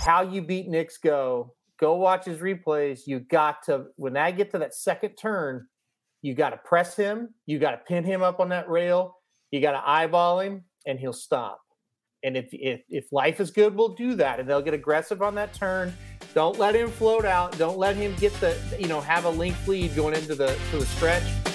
how you beat Knicks go. Go watch his replays. You got to when I get to that second turn, you got to press him. You got to pin him up on that rail. You got to eyeball him, and he'll stop. And if, if if life is good, we'll do that, and they'll get aggressive on that turn. Don't let him float out. Don't let him get the you know have a length lead going into the to the stretch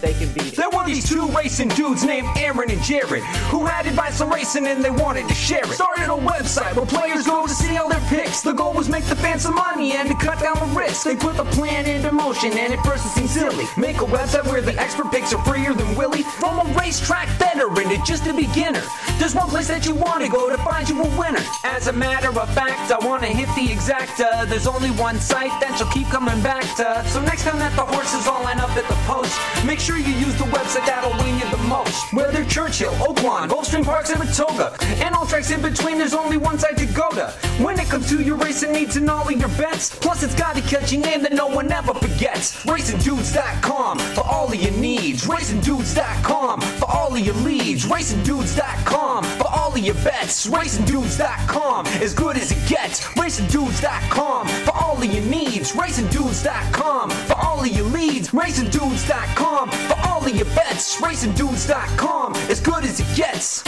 they can beat it. There were these two racing dudes named Aaron and Jared who had advice on racing and they wanted to share it. Started a website where players go to see all their picks. The goal was make the fans some money and to cut down the risk. They put the plan into motion and at first it seemed silly. Make a website where the expert picks are freer than Willie. From a racetrack veteran to just a beginner. There's one place that you want to go to find you a winner. As a matter of fact, I want to hit the exacta. There's only one site that you'll keep coming back to. So next time that the horses all line up at the post, make sure you use the website that'll win you the most. Whether Churchill, Oaklawn, Gulfstream Park, Saratoga, and all tracks in between, there's only one site to go to. When it comes to your racing needs and all of your bets, plus it's got a catchy name that no one ever forgets. RacingDudes.com for all of your needs. RacingDudes.com for all of your leads. RacingDudes.com for all of your bets. RacingDudes.com as good as it gets. RacingDudes.com for all of your needs. RacingDudes.com for all of your leads. RacingDudes.com for all of your bets. RacingDudes.com as good as it gets.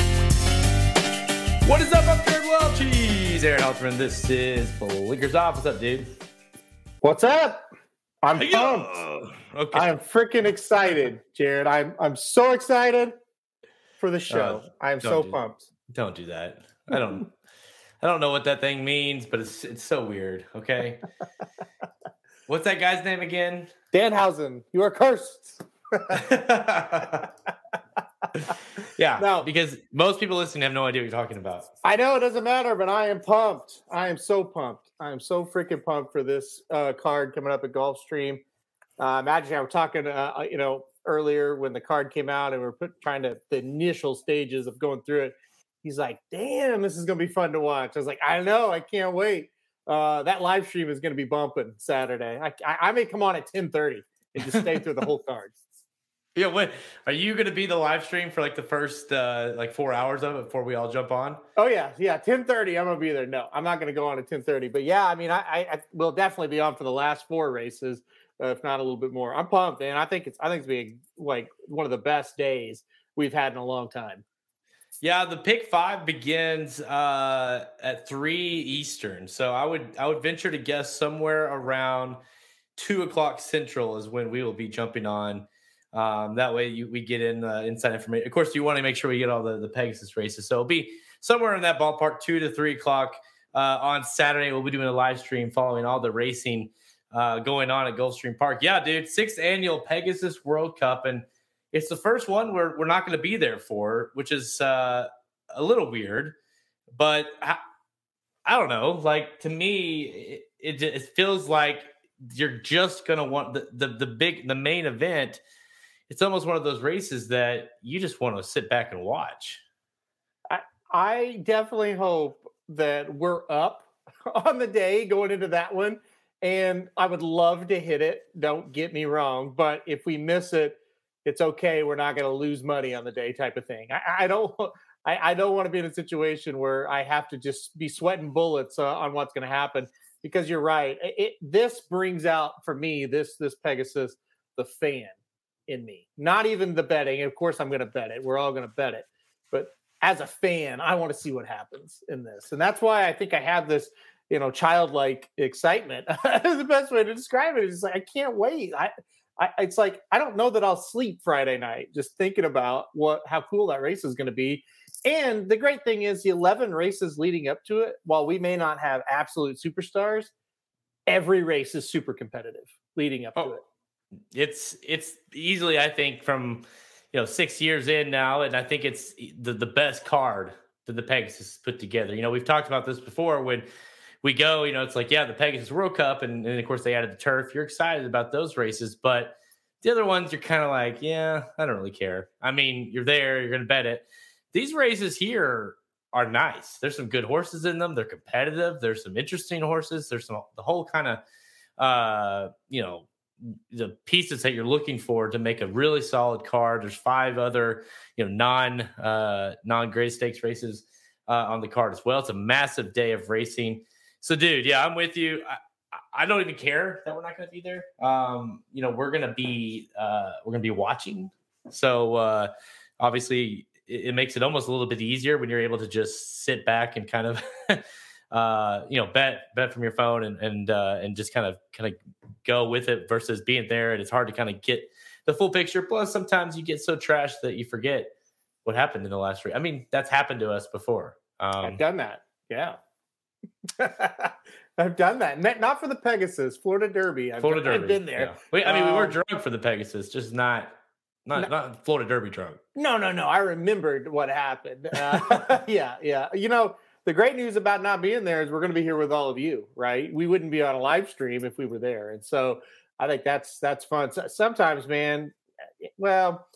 What is up, up there, well, cheese? Aaron Halterman. This is Blinkers Off. What's up, dude? What's up? I'm Hey, pumped. yo. Okay. I'm freaking excited, Jared. I'm I'm so excited for the show. Uh, I'm so do- pumped. Don't do that. I don't. I don't know what that thing means, but it's it's so weird. Okay. What's that guy's name again? Danhausen, you are cursed. yeah. No. Because most people listening have no idea what you're talking about. I know it doesn't matter, but I am pumped. I am so pumped. I am so freaking pumped for this uh, card coming up at Gulfstream. Uh, imagine I was talking, uh, uh, you know, earlier when the card came out and we are put, trying to the initial stages of going through it. He's like, "Damn, this is gonna be fun to watch." I was like, "I know, I can't wait." Uh, that live stream is gonna be bumping Saturday. I, I, I may come on at ten thirty and just stay through the whole card. Yeah. What are you going to be the live stream for like the first uh like four hours of it before we all jump on? Oh yeah, yeah. Ten thirty. I'm gonna be there. No, I'm not gonna go on at ten thirty. But yeah, I mean, I, I, I will definitely be on for the last four races, uh, if not a little bit more. I'm pumped, and I think it's I think it's being like one of the best days we've had in a long time. Yeah, the pick five begins uh, at three Eastern, so I would I would venture to guess somewhere around two o'clock Central is when we will be jumping on. Um, that way, you, we get in uh, inside information. Of course, you want to make sure we get all the, the Pegasus races, so it'll be somewhere in that ballpark, two to three o'clock uh, on Saturday. We'll be doing a live stream following all the racing uh, going on at Gulfstream Park. Yeah, dude, sixth annual Pegasus World Cup, and it's the first one we're we're not going to be there for, which is uh, a little weird. But I, I don't know. Like to me, it, it, it feels like you're just going to want the, the the big the main event. It's almost one of those races that you just want to sit back and watch. I definitely hope that we're up on the day going into that one, and I would love to hit it. Don't get me wrong, but if we miss it, it's okay. We're not going to lose money on the day, type of thing. I, I don't. I, I don't want to be in a situation where I have to just be sweating bullets uh, on what's going to happen because you're right. It this brings out for me this this Pegasus the fan in me. Not even the betting. Of course, I'm going to bet it. We're all going to bet it. But as a fan, I want to see what happens in this, and that's why I think I have this, you know, childlike excitement. is the best way to describe it. It's like I can't wait. I, I, it's like I don't know that I'll sleep Friday night just thinking about what how cool that race is going to be. And the great thing is the 11 races leading up to it, while we may not have absolute superstars, every race is super competitive leading up to Oh, it. It's it's easily I think from you know six years in now, and I think it's the the best card that the Pegasus put together. You know, we've talked about this before when we go. You know, it's like yeah, the Pegasus World Cup, and, and of course they added the turf. You're excited about those races, but the other ones you're kind of like, yeah, I don't really care. I mean, you're there, you're to bet it. These races here are nice. There's some good horses in them. They're competitive. There's some interesting horses. There's some the whole kind of uh, you know the pieces that you're looking for to make a really solid card. There's five other, you know, non uh, non grade stakes races uh, on the card as well. It's a massive day of racing. So, dude, yeah, I'm with you. I, I don't even care that we're not going to be there. Um, you know, we're going to be uh, we're going to be watching. So uh, obviously, it, it, makes it almost a little bit easier when you're able to just sit back and kind of, uh, you know, bet bet from your phone and and uh, and just kind of kind of go with it versus being there. And it's hard to kind of get the full picture. Plus, sometimes you get so trashed that you forget what happened in the last three. I mean, that's happened to us before. Um, I've done that. Yeah. I've done that. Not for the Pegasus, Florida Derby. I've, Florida Derby. I've been there. Yeah. We, I mean, um, we were um, drunk for the Pegasus, just not not no, not Florida Derby drunk. No, no, no. I remembered what happened. Uh, yeah, yeah. You know, the great news about not being there is we're going to be here with all of you, right? We wouldn't be on a live stream if we were there, and so I think that's that's fun. So, sometimes, man. Eh, well,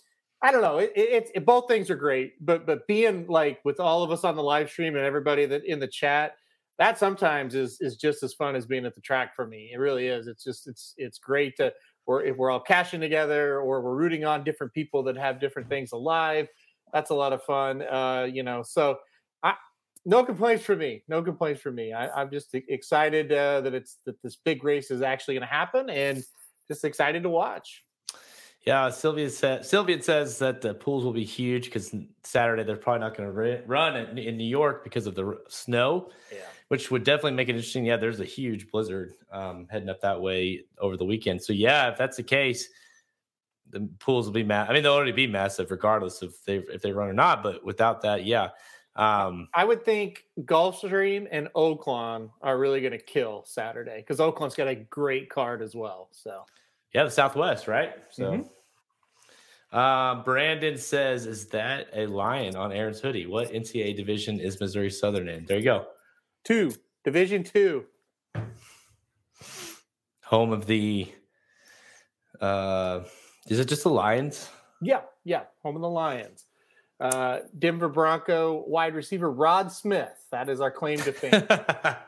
I don't know. It, it, it, both things are great, but but being like with all of us on the live stream and everybody that in the chat, that sometimes is is just as fun as being at the track for me. It really is. It's just it's it's great to or if we're all cashing together or we're rooting on different people that have different things alive. That's a lot of fun. Uh, you know, so no complaints for me. No complaints for me. I, am just excited uh, that it's that this big race is actually going to happen, and just excited to watch. Yeah, Sylvia said. Sylvia says that the pools will be huge because Saturday they're probably not going to run in, in, New York because of the snow. Yeah which would definitely make it interesting. Yeah, there's a huge blizzard um, heading up that way over the weekend. So yeah, if that's the case, the pools will be massive. I mean, they'll already be massive regardless if they if they run or not. But without that, yeah. Um, I would think Gulfstream and Oaklawn are really going to kill Saturday because Oaklawn's got a great card as well. So yeah, the Southwest, right? So. Mm-hmm. Uh, Brandon says, "Is that a lion on Aaron's hoodie? What NCAA division is Missouri Southern in?" There you go. Two, Division Two. Home of the. Uh, is it just the Lions? Yeah, yeah, home of the Lions. Uh, Denver Bronco wide receiver Rod Smith. That is our claim to fame.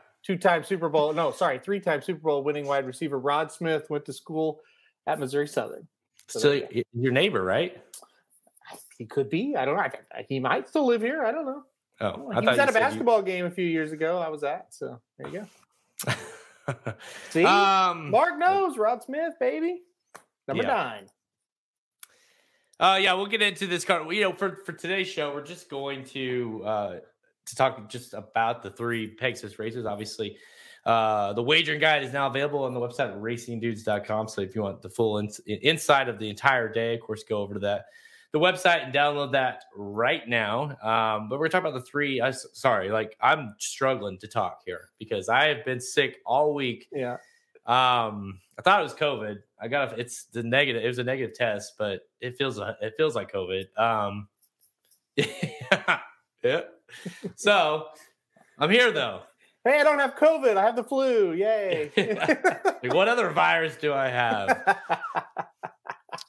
Two-time Super Bowl, no, sorry, three-time Super Bowl winning wide receiver Rod Smith went to school at Missouri Southern. So, so your neighbor, right? He could be. I don't know. He might still live here. I don't know. Oh, he was at a basketball you... game a few years ago. I was at, so there you go. See, um, Mark knows Rod Smith, baby, number yeah. nine. Uh, yeah, we'll get into this card. You know, for for today's show, we're just going to uh to talk just about the three Pegasus races. Obviously, uh, the wagering guide is now available on the website racingdudes.com. So if you want the full in- inside of the entire day, of course, go over to that the website and download that right now. Um, but we're talking about the three. Uh, sorry, like I'm struggling to talk here because I have been sick all week. Yeah. Um, I thought it was COVID. I got a, it's the negative. It was a negative test, but it feels it feels like COVID. Um, yeah. yeah. So I'm here though. Hey, I don't have COVID. I have the flu. Yay! like, what other virus do I have?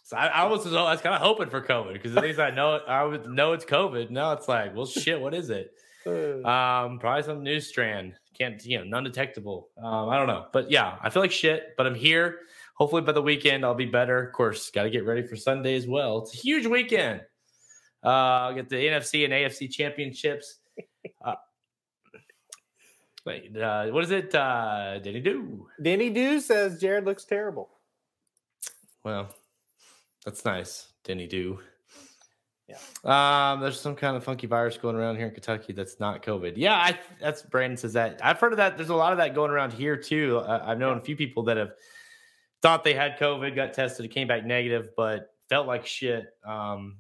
So I, I was, I was kind of hoping for COVID because at least I know I would know it's COVID. Now it's like, well, shit, what is it? Um, probably some new strand. Can't you know, non-detectable. Um, I don't know, but yeah, I feel like shit. But I'm here. Hopefully by the weekend I'll be better. Of course, got to get ready for Sunday as well. It's a huge weekend. Uh, I'll get the NFC and AFC championships. Uh, wait, uh, what is it? Uh, Denny Do. Denny Do says Jared looks terrible. Well, that's nice, Denny Do. Yeah. Um, there's some kind of funky virus going around here in Kentucky that's not COVID. Yeah, I that's Brandon says that. I've heard of that. There's a lot of that going around here too. I, have known a few people that have thought they had COVID, got tested, it came back negative, but felt like shit. Um,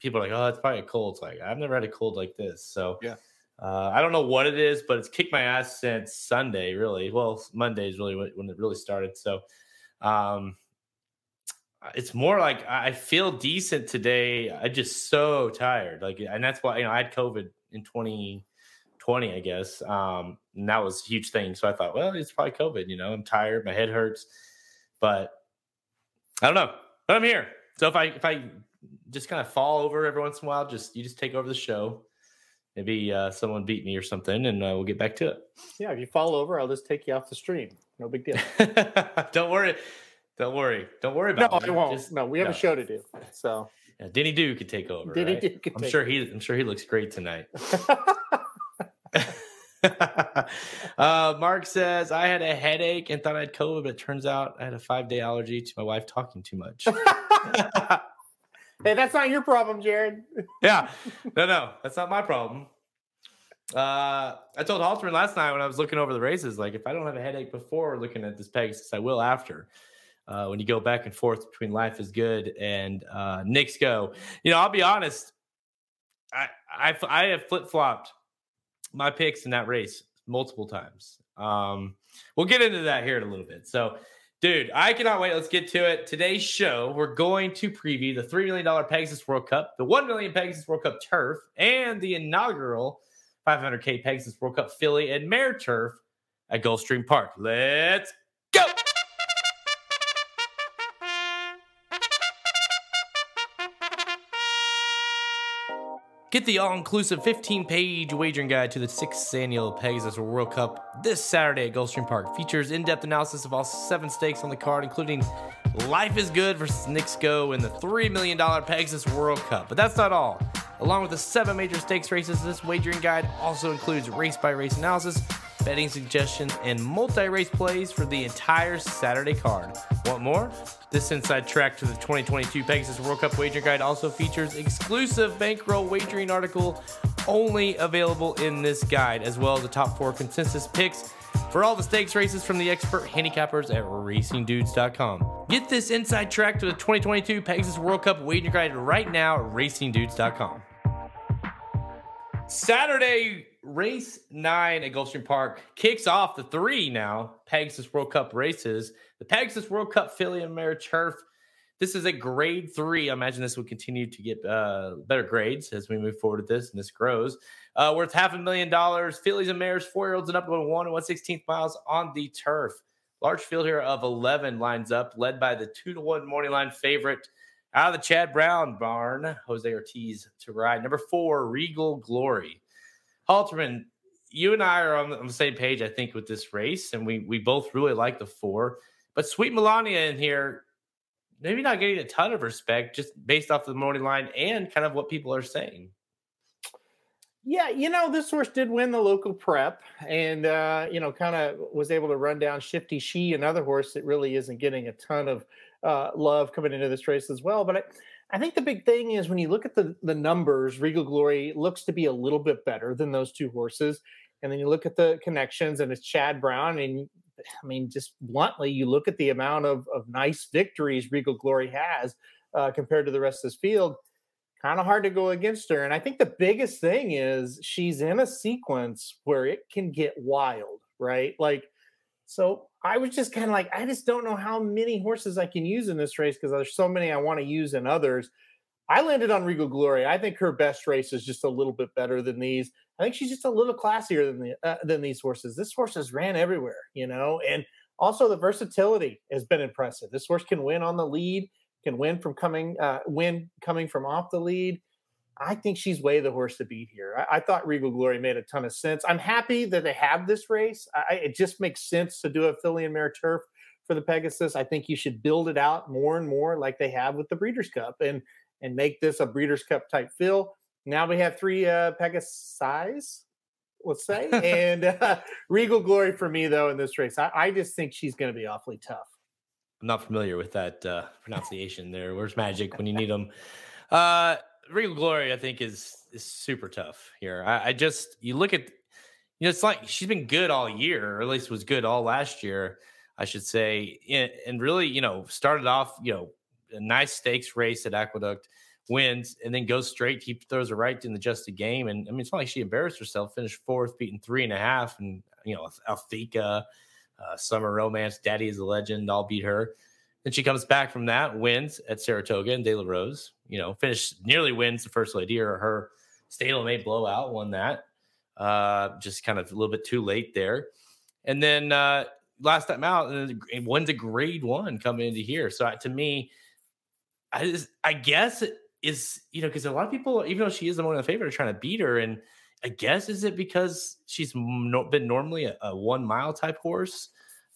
people are like, oh, it's probably a cold. It's like I've never had a cold like this. So yeah. Uh, I don't know what it is, but it's kicked my ass since Sunday, really. Well, Monday is really when it really started. So, um, it's more like I feel decent today. I'm just so tired. Like, and that's why you know I had COVID in 2020, I guess. Um, and that was a huge thing. So I thought, well, it's probably COVID. You know, I'm tired, my head hurts, but I don't know. But I'm here. So if I if I just kind of fall over every once in a while, just you just take over the show. Maybe uh, someone beat me or something, and uh, we'll get back to it. Yeah, if you fall over, I'll just take you off the stream. No big deal. don't worry. Don't worry. Don't worry about no, it. No, I won't. Just, no, we have no. a show to do. So yeah, Denny Do could take over. Denny right? Do could I'm sure he. I'm sure he looks great tonight. uh, Mark says, I had a headache and thought I had COVID, but it turns out I had a five day allergy to my wife talking too much. hey, that's not your problem, Jared. yeah. No, no, that's not my problem. Uh, I told Halterman last night when I was looking over the races, like if I don't have a headache before looking at this Pegasus, I will after. Uh, when you go back and forth between Life is Good and uh, Knicks Go, you know, I'll be honest, I I, I have flip flopped my picks in that race multiple times. Um, we'll get into that here in a little bit. So, dude, I cannot wait. Let's get to it. Today's show, we're going to preview the $3 million Pegasus World Cup, the 1 million Pegasus World Cup Turf, and the inaugural 500K Pegasus World Cup Filly and Mare Turf at Gulfstream Park. Let's go. Get the all inclusive 15 page wagering guide to the sixth annual Pegasus World Cup this Saturday at Gulfstream Park. Features in depth analysis of all seven stakes on the card, including Life is Good versus Go in the $3 million Pegasus World Cup. But that's not all. Along with the seven major stakes races, this wagering guide also includes race by race analysis, betting suggestions, and multi race plays for the entire Saturday card. Want more? This inside track to the 2022 Pegasus World Cup Wagering Guide also features exclusive bankroll wagering article only available in this guide, as well as the top four consensus picks for all the stakes races from the expert handicappers at racingdudes.com. Get this inside track to the 2022 Pegasus World Cup Wagering Guide right now at racingdudes.com. Saturday race nine at Gulfstream Park kicks off the three now Pegasus World Cup races. The Pegasus World Cup Filly and Mare Turf. This is a grade three. I imagine this will continue to get uh, better grades as we move forward with this and this grows. Uh, worth half a million dollars. Fillies and mares, four year olds and up to one and one sixteenth miles on the turf. Large field here of 11 lines up, led by the two to one morning line favorite out of the Chad Brown barn, Jose Ortiz to ride. Number four, Regal Glory. Halterman, you and I are on the, same page, I think, with this race, and we we both really like the four. But Sweet Melania in here, maybe not getting a ton of respect just based off the morning line and kind of what people are saying. Yeah, you know, this horse did win the local prep and, uh, you know, kind of was able to run down Shifty She, another horse that really isn't getting a ton of uh, love coming into this race as well. But I, I think the big thing is when you look at the, the numbers, Regal Glory looks to be a little bit better than those two horses. And then you look at the connections and it's Chad Brown. And I mean, just bluntly, you look at the amount of, of nice victories Regal Glory has uh, compared to the rest of this field kind of hard to go against her. And I think the biggest thing is she's in a sequence where it can get wild, right? Like, so I was just kind of like, I just don't know how many horses I can use in this race because there's so many I want to use in others. I landed on Regal Glory. I think her best race is just a little bit better than these. I think she's just a little classier than the uh, than these horses. This horse has ran everywhere, you know, and also the versatility has been impressive. This horse can win on the lead can win from coming uh, win coming from off the lead. I think she's way the horse to beat here. I, I, thought Regal Glory made a ton of sense. I'm happy that they have this race. I, it just makes sense to do a filly and mare turf for the Pegasus. I think you should build it out more and more like they have with the Breeders' Cup and and make this a Breeders' Cup type fill. Now we have three uh, Pegasus, let's say, and uh, Regal Glory for me though in this race. I, I just think she's going to be awfully tough. I'm not familiar with that uh, pronunciation there. Where's magic when you need them? Uh, Regal Glory, I think, is is super tough here. I, I, just you look at, you know, it's like she's been good all year, or at least was good all last year, I should say, and, and really, you know, started off, you know, a nice stakes race at Aqueduct, wins, and then goes straight. He throws her right in the just a game, and I mean, it's not like she embarrassed herself. Finished fourth, beating three and a half, and you know, Althiqa uh, Summer Romance, Daddy is a Legend, all beat her. Then she comes back from that, wins at Saratoga and De La Rose. You know, finished nearly wins the first lady or her stablemate blowout, won that. Uh, just kind of a little bit too late there. And then uh, last time out, and wins a grade one coming into here. So to me, I just, I guess is, you know, because a lot of people, even though she is the one of the favorite, are trying to beat her. And I guess is it because she's no, been normally a, a, one mile type horse?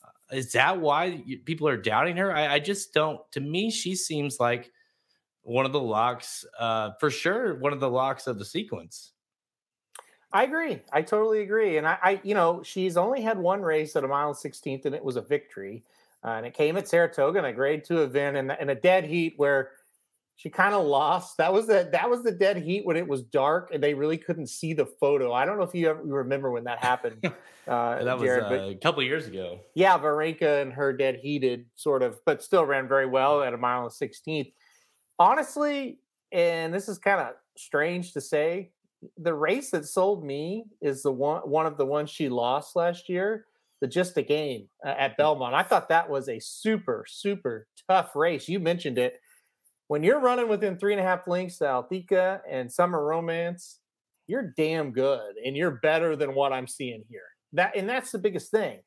Uh, is that why people are doubting her? I, I, just don't. To me, she seems like one of the locks, uh, for sure, one of the locks of the sequence. I agree. I totally agree. And I, I, you know, she's only had one race at a mile and 16th, and it was a victory. Uh, and it came at Saratoga in a grade two event in, in a dead heat where she kind of lost. That was the that was the dead heat when it was dark and they really couldn't see the photo. I don't know if you ever remember when that happened. Uh, that was Jared, uh, a couple years ago. Yeah, Wawrinka and her dead heated sort of, but still ran very well at a mile and sixteenth. Honestly, and this is kind of strange to say, the race that sold me is the one one of the ones she lost last year. The just a game uh, at Belmont. I thought that was a super super tough race. You mentioned it when you're running within three and a half links to Althiqa and Summer Romance, you're damn good and you're better than what I'm seeing here. That and that's the biggest thing.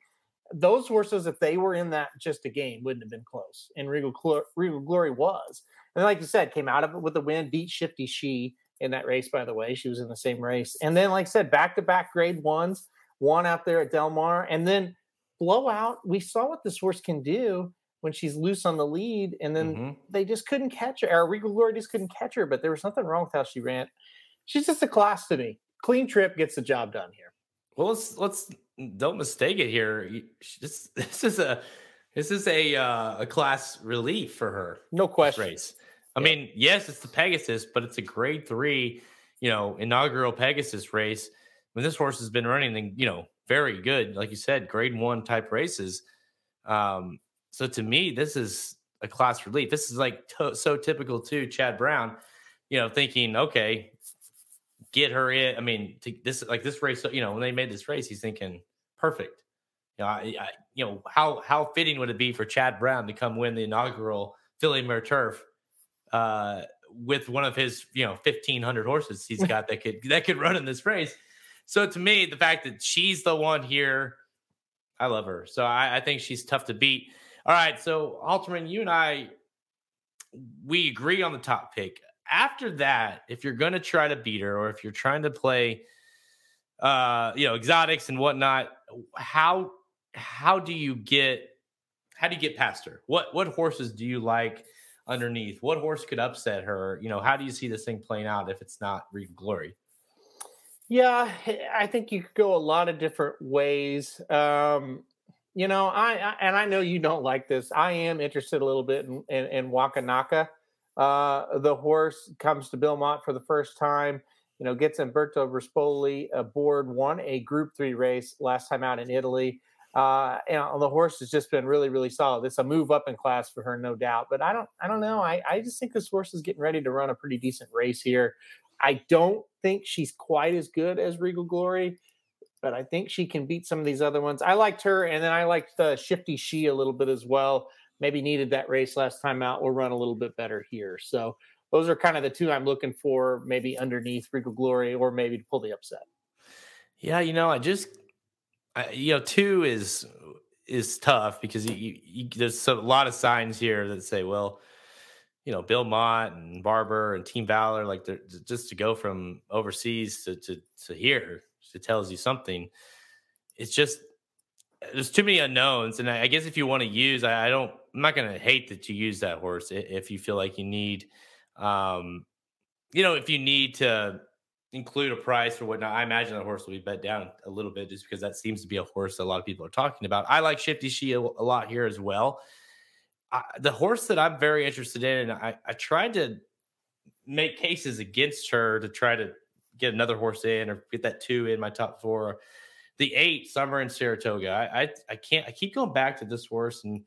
Those horses, if they were in that just a game, wouldn't have been close. And Regal, Regal Glory was. And like you said, came out of it with a win, beat Shifty She in that race, by the way. She was in the same race. And then, like I said, back to back grade ones, one out there at Del Mar, and then blowout. We saw what this horse can do when she's loose on the lead, and then mm-hmm. they just couldn't catch her. Our Regal Glory just couldn't catch her, but there was nothing wrong with how she ran. She's just a class to me. Clean trip gets the job done here. Well, let's let's don't mistake it here. This this is a this is a uh, a class relief for her. No question. Race. I yeah. mean, yes, it's the Pegasus, but it's a grade three, you know, inaugural Pegasus race. When this horse has been running, then you know, very good, like you said, grade one type races. Um, so to me, this is a class relief. This is like to- so typical to Chad Brown, you know, thinking, okay, get her in. I mean, to, this like this race, you know, when they made this race, he's thinking, perfect. You know, I, I, you know how how fitting would it be for Chad Brown to come win the inaugural Filly Mare Turf uh, with one of his you know fifteen hundred horses he's got that could that could run in this race. So to me, the fact that she's the one here, I love her. So I, I think she's tough to beat. All right, so Halterman, you and I, we agree on the top pick. After that, if you're going to try to beat her, or if you're trying to play, uh, you know, exotics and whatnot, how how do you get how do you get past her? What what horses do you like underneath? What horse could upset her? You know, how do you see this thing playing out if it's not Regal Glory? Yeah, I think you could go a lot of different ways. Um, you know, I, I, and I know you don't like this. I am interested a little bit in, in, in Wakanaka. Uh, the horse comes to Belmont for the first time. You know, gets Umberto Rispoli aboard, won a Group Three race last time out in Italy. Uh, and the horse has just been really, really solid. It's a move up in class for her, no doubt. But I don't, I don't know. I, I just think this horse is getting ready to run a pretty decent race here. I don't think she's quite as good as Regal Glory but I think she can beat some of these other ones. I liked her, and then I liked the Shifty She a little bit as well. Maybe needed that race last time out. Will run a little bit better here. So those are kind of the two I'm looking for, maybe underneath Regal Glory, or maybe to pull the upset. Yeah, you know, I just, I, you know, two is is tough because you, you, you, there's a lot of signs here that say, well, you know, Bill Mott and Barber and Team Valor, like just to go from overseas to to to here it tells you something. It's just there's too many unknowns, and I, guess if you want to use, I, I don't. I'm not going to hate that you use that horse if you feel like you need, um, you know, if you need to include a price or whatnot. I imagine that horse will be bet down a little bit just because that seems to be a horse that a lot of people are talking about. I like Shifty She a, a lot here as well. I, the horse that I'm very interested in, and I, I tried to make cases against her to try to get another horse in or get that two in my top four. The eight, Summer in Saratoga. I, I, I can't. I keep going back to this horse, and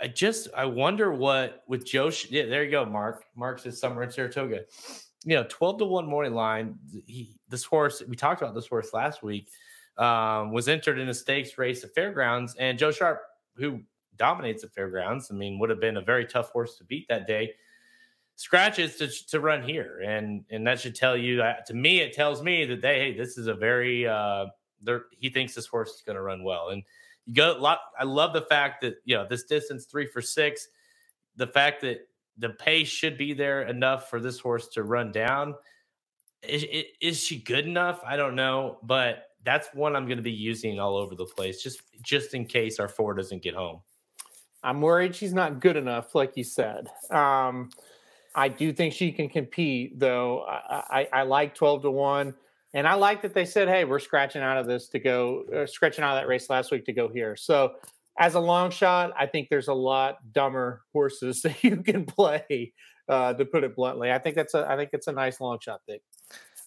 I just I wonder what with Joe. Yeah, there you go, Mark. Mark says Summer in Saratoga. You know, twelve to one morning line. He, this horse. We talked about this horse last week. Um, was entered in a stakes race at Fairgrounds, and Joe Sharp, who dominates at Fairgrounds, I mean, would have been a very tough horse to beat that day scratches to, to run here and and that should tell you that to me it tells me that they hey this is a very uh he thinks this horse is going to run well and you go lot i love the fact that you know this distance three for six the fact that the pace should be there enough for this horse to run down is, is she good enough i don't know but that's one i'm going to be using all over the place just just in case our four doesn't get home i'm worried she's not good enough like you said um I do think she can compete, though. I, I, I like 12 to 1. And I like that they said, "Hey, we're scratching out of this to go, uh, scratching out of that race last week to go here." So, as a long shot, I think there's a lot dumber horses that you can play. Uh, to put it bluntly, I think that's a, I think it's a nice long shot pick.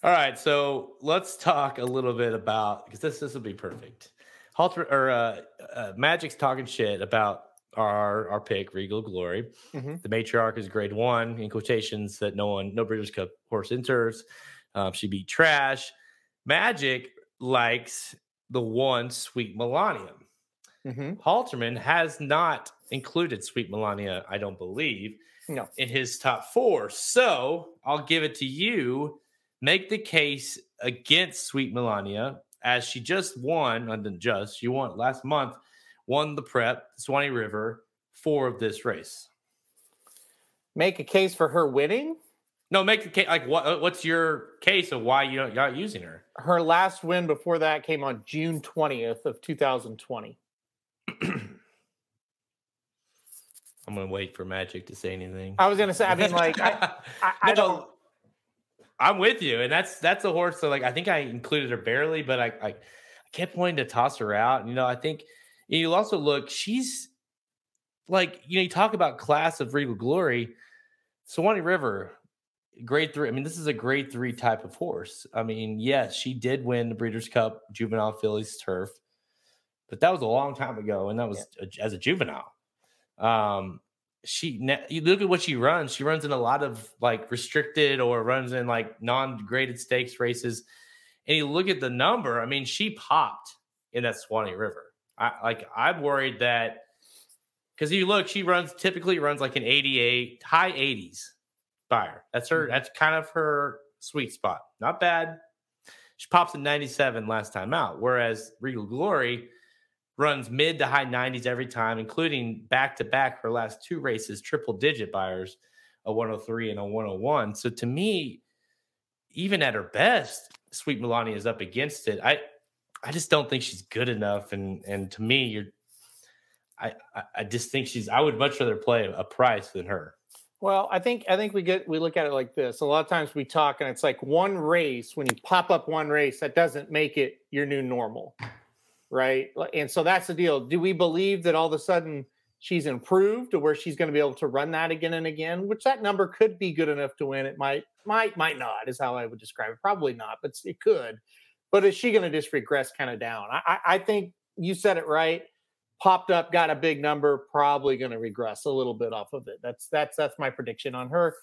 All right, so let's talk a little bit about because this this will be perfect. Halter or uh, uh, Magic's talking shit about our our pick, Regal Glory. Mhm. The matriarch is grade one in quotations that no one, no Breeders' Cup horse enters. Um, she beat trash. Magic likes the one Sweet Melania. Mm-hmm. Halterman has not included Sweet Melania, I don't believe, No. in his top four. So I'll give it to you. Make the case against Sweet Melania as she just won, and then just she won last month, won the prep, Swanee River, for this race. Make a case for her winning. No, make the case. Like, what? What's your case of why you don't, you're not using her? Her last win before that came on June 20th of 2020. I'm gonna wait for Magic to say anything. I was gonna say, I mean, like, I, I, I No, don't. I'm with you, and that's that's a horse. So like, I think I included her barely, but I I, I kept wanting to toss her out. And, you know, I think you also look. She's like you know, you talk about class of Regal Glory, Swanee River, grade three. I mean, this is a grade three type of horse. I mean, yes, she did win the Breeders' Cup Juvenile Phillies Turf, but that was a long time ago, and that was a- as a juvenile. Um, she you look at what she runs. She runs in a lot of like restricted or runs in like non-graded stakes races. And you look at the number. I mean, she popped in that Swanee River. I like. I'm worried that because you look, she runs typically runs like an 88, high 80s Beyer. That's her. That's kind of her sweet spot. Not bad. She pops in 97 last time out, whereas Regal Glory runs mid to high 90s every time, including back to back her last two races, triple digit Beyers, a 103 and a 101. So to me, even at her best, Sweet Melania is up against it. I I just don't think she's good enough. And and to me, you're I I, I just think she's I would much rather play a price than her. Well, I think I think we get we look at it like this. A lot of times we talk and it's like one race. When you pop up one race, that doesn't make it your new normal, right? And so that's the deal. Do we believe that all of a sudden she's improved to where she's going to be able to run that again and again? Which that number could be good enough to win. It might might might not is how I would describe it. Probably not, but it could. But is she going to just regress kind of down? I, I think you said it right popped up, got a big number, probably going to regress a little bit off of it. That's that's that's my prediction on her.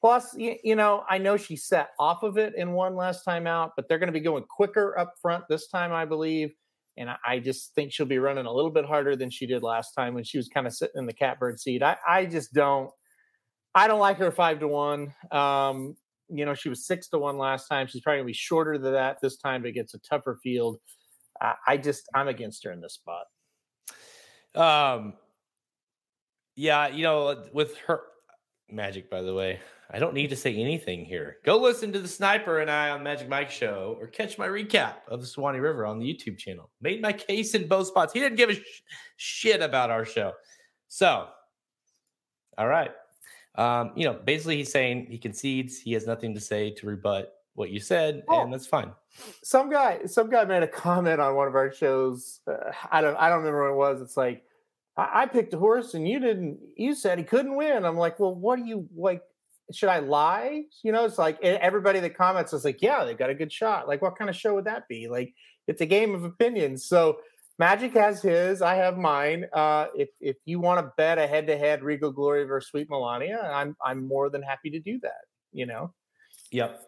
Plus, you know, I know she set off of it in one last time out, but they're going to be going quicker up front this time, I believe. And I, just think she'll be running a little bit harder than she did last time when she was kind of sitting in the catbird seat. I, I just don't, I don't like her five to one. Um, you know, she was six to one last time. She's probably to be shorter than that this time But against a tougher field. I, I just, I'm against her in this spot. Um, yeah, you know, with her magic, by the way, I don't need to say anything here. Go listen to the Sniper and I on Magic Mike show, or catch my recap of the Swanee River on the YouTube channel. Made my case in both spots. He didn't give a sh- shit about our show. So, all right. Um, you know, basically, he's saying he concedes. He has nothing to say to rebut what you said, Oh. and that's fine. some guy some guy made a comment on one of our shows uh, i don't i don't remember what it was it's like I, I picked a horse and you didn't you said he couldn't win i'm like well what do you like should i lie? You know it's like e- everybody that comments is like yeah they got a good shot. Like what kind of show would that be? Like it's a game of opinions. So magic has his i have mine. Uh if if you want to bet a head-to-head regal glory versus sweet melania i'm i'm more than happy to do that you know? Yep.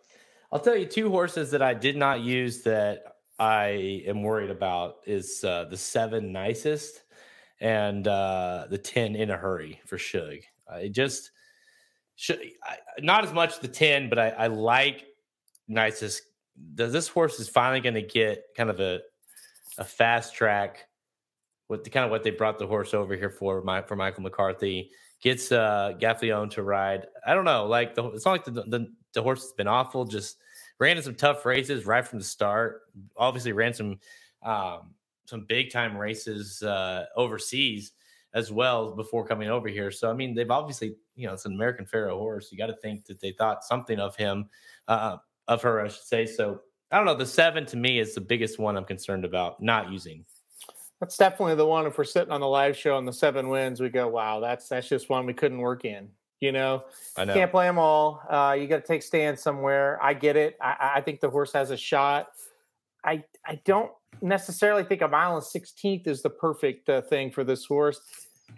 I'll tell you two horses that I did not use that I am worried about is uh, the seven nicest and uh, the 10 in a hurry for Shug. I just should I, not as much the 10, but I, I like nicest. Does this horse is finally going to get kind of a a fast track with the kind of what they brought the horse over here for my for Michael McCarthy gets uh Gaffalione to ride. I don't know, like the it's not like the the, the horse has been awful. Just ran in some tough races right from the start. Obviously ran some um some big time races uh overseas as well before coming over here. So I mean, they've obviously you know it's an American Pharoah horse. You got to think that they thought something of him, uh, of her, I should say. So I don't know. The seven to me is the biggest one I'm concerned about not using. That's definitely the one. If we're sitting on the live show and the seven wins, we go, "Wow, that's that's just one we couldn't work in." You know, I know. can't play them all. Uh, you got to take stands somewhere. I get it. I, I think the horse has a shot. I I don't necessarily think a mile and sixteenth is the perfect uh, thing for this horse.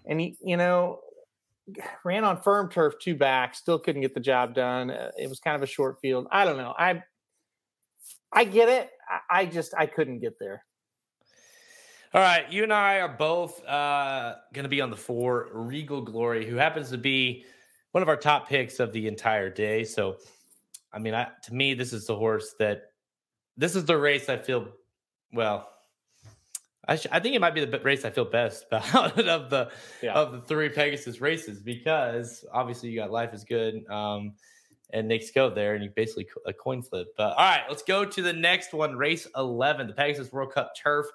And he, you know, ran on firm turf two back, still couldn't get the job done. Uh, it was kind of a short field. I don't know. I I get it. I, I just I couldn't get there. All right, you and I are both uh, going to be on the four Regal Glory, who happens to be one of our top picks of the entire day. So, I mean, I, to me, this is the horse that this is the race I feel well. I, sh- I think it might be the race I feel best about of the yeah. of the three Pegasus races because obviously you got Life is Good um, and Knicks Go there, and you basically a coin flip. But all right, let's go to the next one, race eleven, the Pegasus World Cup Turf.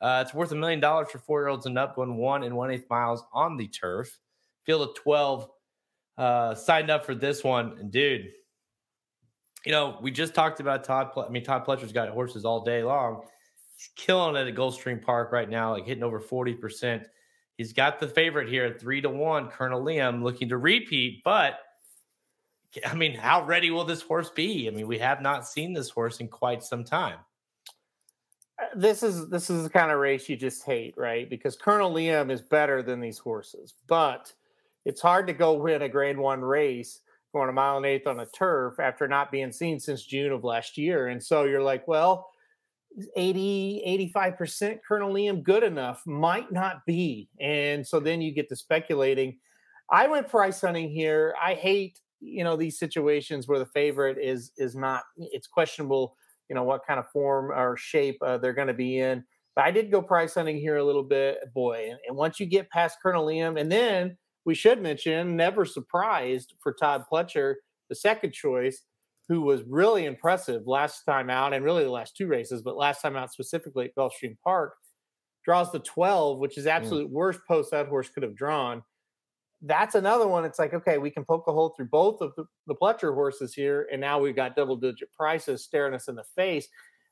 Uh, it's worth a million dollars for four year olds and up, going one and one eighth miles on the turf. Field of twelve uh, signed up for this one, and dude, you know we just talked about Todd. I mean, Todd Pletcher's got horses all day long killing it at Gulfstream Park right now, like hitting over 40%. He's got the favorite here at three to one, Colonel Liam, looking to repeat. But I mean, how ready will this horse be? I mean, we have not seen this horse in quite some time. Uh, this is this is the kind of race you just hate, right? Because Colonel Liam is better than these horses, but it's hard to go win a Grade One race going a mile and eighth on a turf after not being seen since June of last year. And so you're like, well, 80 85% colonel liam good enough might not be. And so then you get to speculating. I went price hunting here. I hate you know these situations where the favorite is is not it's questionable you know what kind of form or shape uh, they're going to be in. But i did go price hunting here a little bit boy and, and once you get past colonel liam and then we should mention never surprised for todd pletcher the second choice who was really impressive last time out and really the last two races, but last time out specifically at Gulfstream Park, draws the 12, which is mm. absolute mm. worst post that horse could have drawn. That's another one. It's like, okay, we can poke a hole through both of the, the Pletcher horses here, and now we've got double digit prices staring us in the face.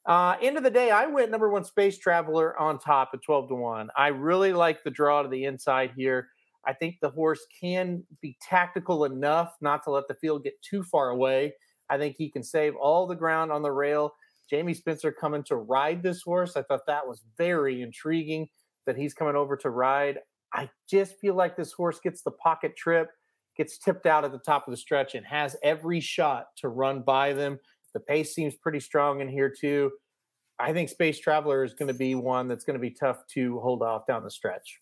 Uh, end of the day, I went number one Space Traveler on top at 12 to 1. I really like the draw to the inside here. I think the horse can be tactical enough not to let the field get too far away. I think he can save all the ground on the rail. Jamie Spencer coming to ride this horse. I thought that was very intriguing that he's coming over to ride. I just feel like this horse gets the pocket trip, gets tipped out at the top of the stretch, and has every shot to run by them. The pace seems pretty strong in here, too. I think Space Traveler is going to be one that's going to be tough to hold off down the stretch.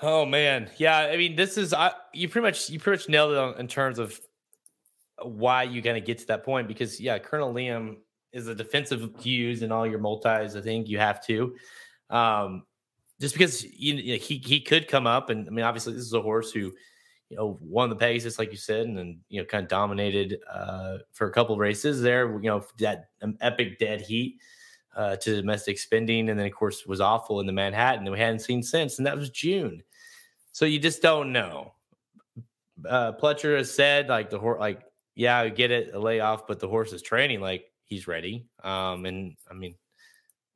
Oh man, yeah. I mean, this is I, you pretty much you pretty much nailed it on, in terms of why you kind of get to that point because yeah, Colonel Liam is a defensive use in all your multis. I think you have to, um, just because you, you know, he he could come up and I mean obviously this is a horse who you know won the Pegasus like you said and then you know kind of dominated uh, for a couple races there. You know that um, epic dead heat. Uh, to domestic spending, and then of course was awful in the Manhattan that we hadn't seen since, and that was June. So you just don't know. Uh, Pletcher has said like the horse, like yeah, I get it, a layoff, but the horse is training like he's ready. Um, and I mean,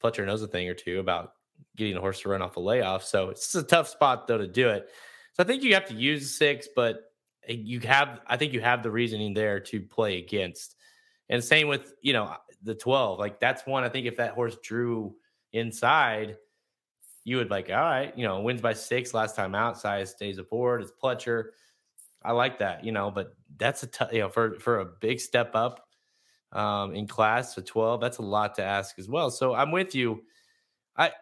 Pletcher knows a thing or two about getting a horse to run off a layoff. So it's a tough spot though to do it. So I think you have to use six, but eh, you have, I think you have the reasoning there to play against. And same with, you know, the 12. Like that's one, I think if that horse drew inside, you would like, all right, you know, wins by six last time out, Saez stays aboard. It's Pletcher. I like that, you know, but that's a t- you know for for a big step up um, in class to 12 that's a lot to ask as well. So i'm with you. I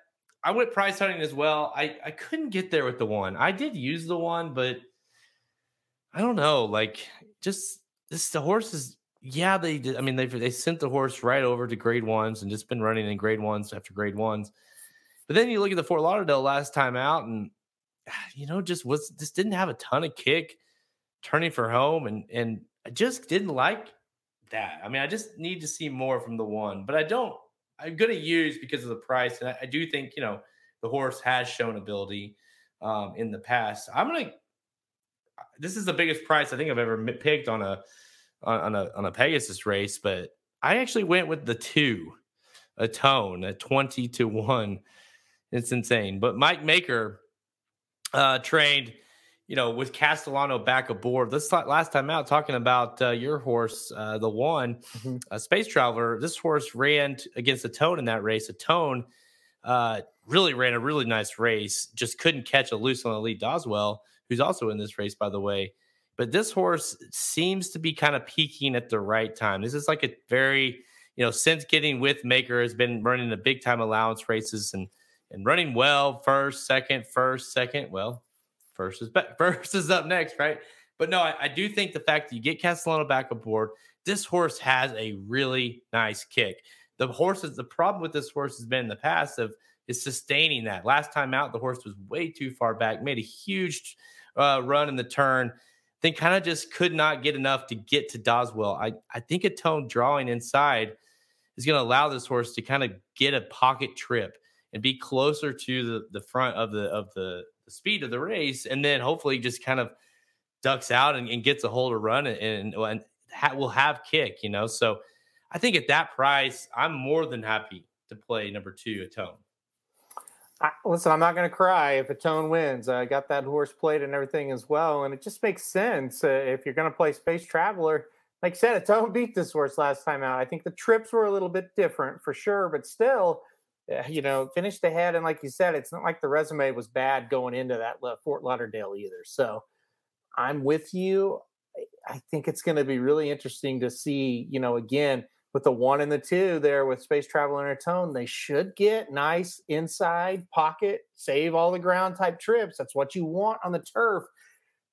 i went price hunting as well. I i couldn't get there with the one. I did use the one but i don't know like just this the horses yeah they did i mean they they sent the horse right over to grade ones and just been running in grade ones after grade ones. But then you look at the fort lauderdale last time out and you know just was just didn't have a ton of kick turning for home and and I just didn't like that. I mean, I just need to see more from the one, but I don't. I'm going to use because of the price, and I, I, do think you know the horse has shown ability um, in the past. I'm going to. This is the biggest price I think I've ever picked on a on, a on a Pegasus race, but I actually went with the two, Atone, at 20 to 1. It's insane. But Mike Maker uh, trained, you know, with Castellano back aboard. This last time out, talking about uh, your horse, uh, the one, mm-hmm. uh, Space Traveler. This horse ran t- against tone in that race. Atone uh, really ran a really nice race, just couldn't catch a loose on the lead Doswell, who's also in this race, by the way. But this horse seems to be kind of peaking at the right time. This is like a very, you know, since getting with Maker has been running the big time allowance races and and running well first, second, first, second. Well, first is back, first is up next, right? But no, I, I do think the fact that you get Castellano back aboard, this horse has a really nice kick. The horses, the problem with this horse has been in the past of is sustaining that. Last time out, the horse was way too far back, made a huge uh, run in the turn, then kind of just could not get enough to get to Doswell. I, I think Atone drawing inside is going to allow this horse to kind of get a pocket trip and be closer to the, the front of the of the, the speed of the race, and then hopefully just kind of ducks out and, and gets a hold of run and, and, ha- will have kick, you know. So I think at that price, I'm more than happy to play number two Atone. Listen, I'm not going to cry if Atone wins. I got that horse played and everything as well, and it just makes sense uh, if you're going to play Space Traveler. Like I said, Atone beat this horse last time out. I think the trips were a little bit different for sure, but still, Eh, you know, finished ahead. And like you said, it's not like the resume was bad going into that Fort Lauderdale either. So I'm with you. I think it's going to be really interesting to see, you know, again, with the one and the two there with Space Travel and Tone, they should get nice inside pocket, save all the ground type trips. That's what you want on the turf.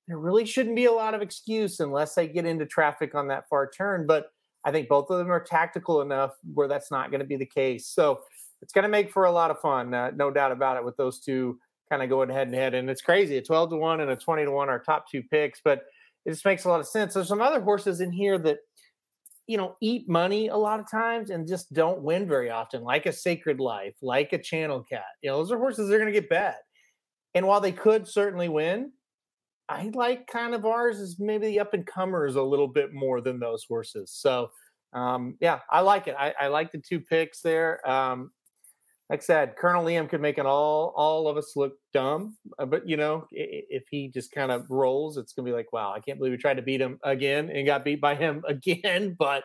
There really shouldn't be a lot of excuse unless they get into traffic on that far turn. But I think both of them are tactical enough where that's not going to be the case. So it's going to make for a lot of fun, uh, no doubt about it, with those two kind of going head and head. And it's crazy. A 12 to 1 and a 20 to 1 are top two picks, but it just makes a lot of sense. There's some other horses in here that you know, eat money a lot of times and just don't win very often, like a Sacred Life, like a Channel Cat. You know, those are horses that are going to get bad. And while they could certainly win, I like kind of ours is maybe the up and comers a little bit more than those horses. So, um, yeah, I like it. I, I, like the two picks there. Um, like I said, Colonel Liam could make it all all of us look dumb, uh, but you know, if he just kind of rolls, it's gonna be like, wow, I can't believe we tried to beat him again and got beat by him again. But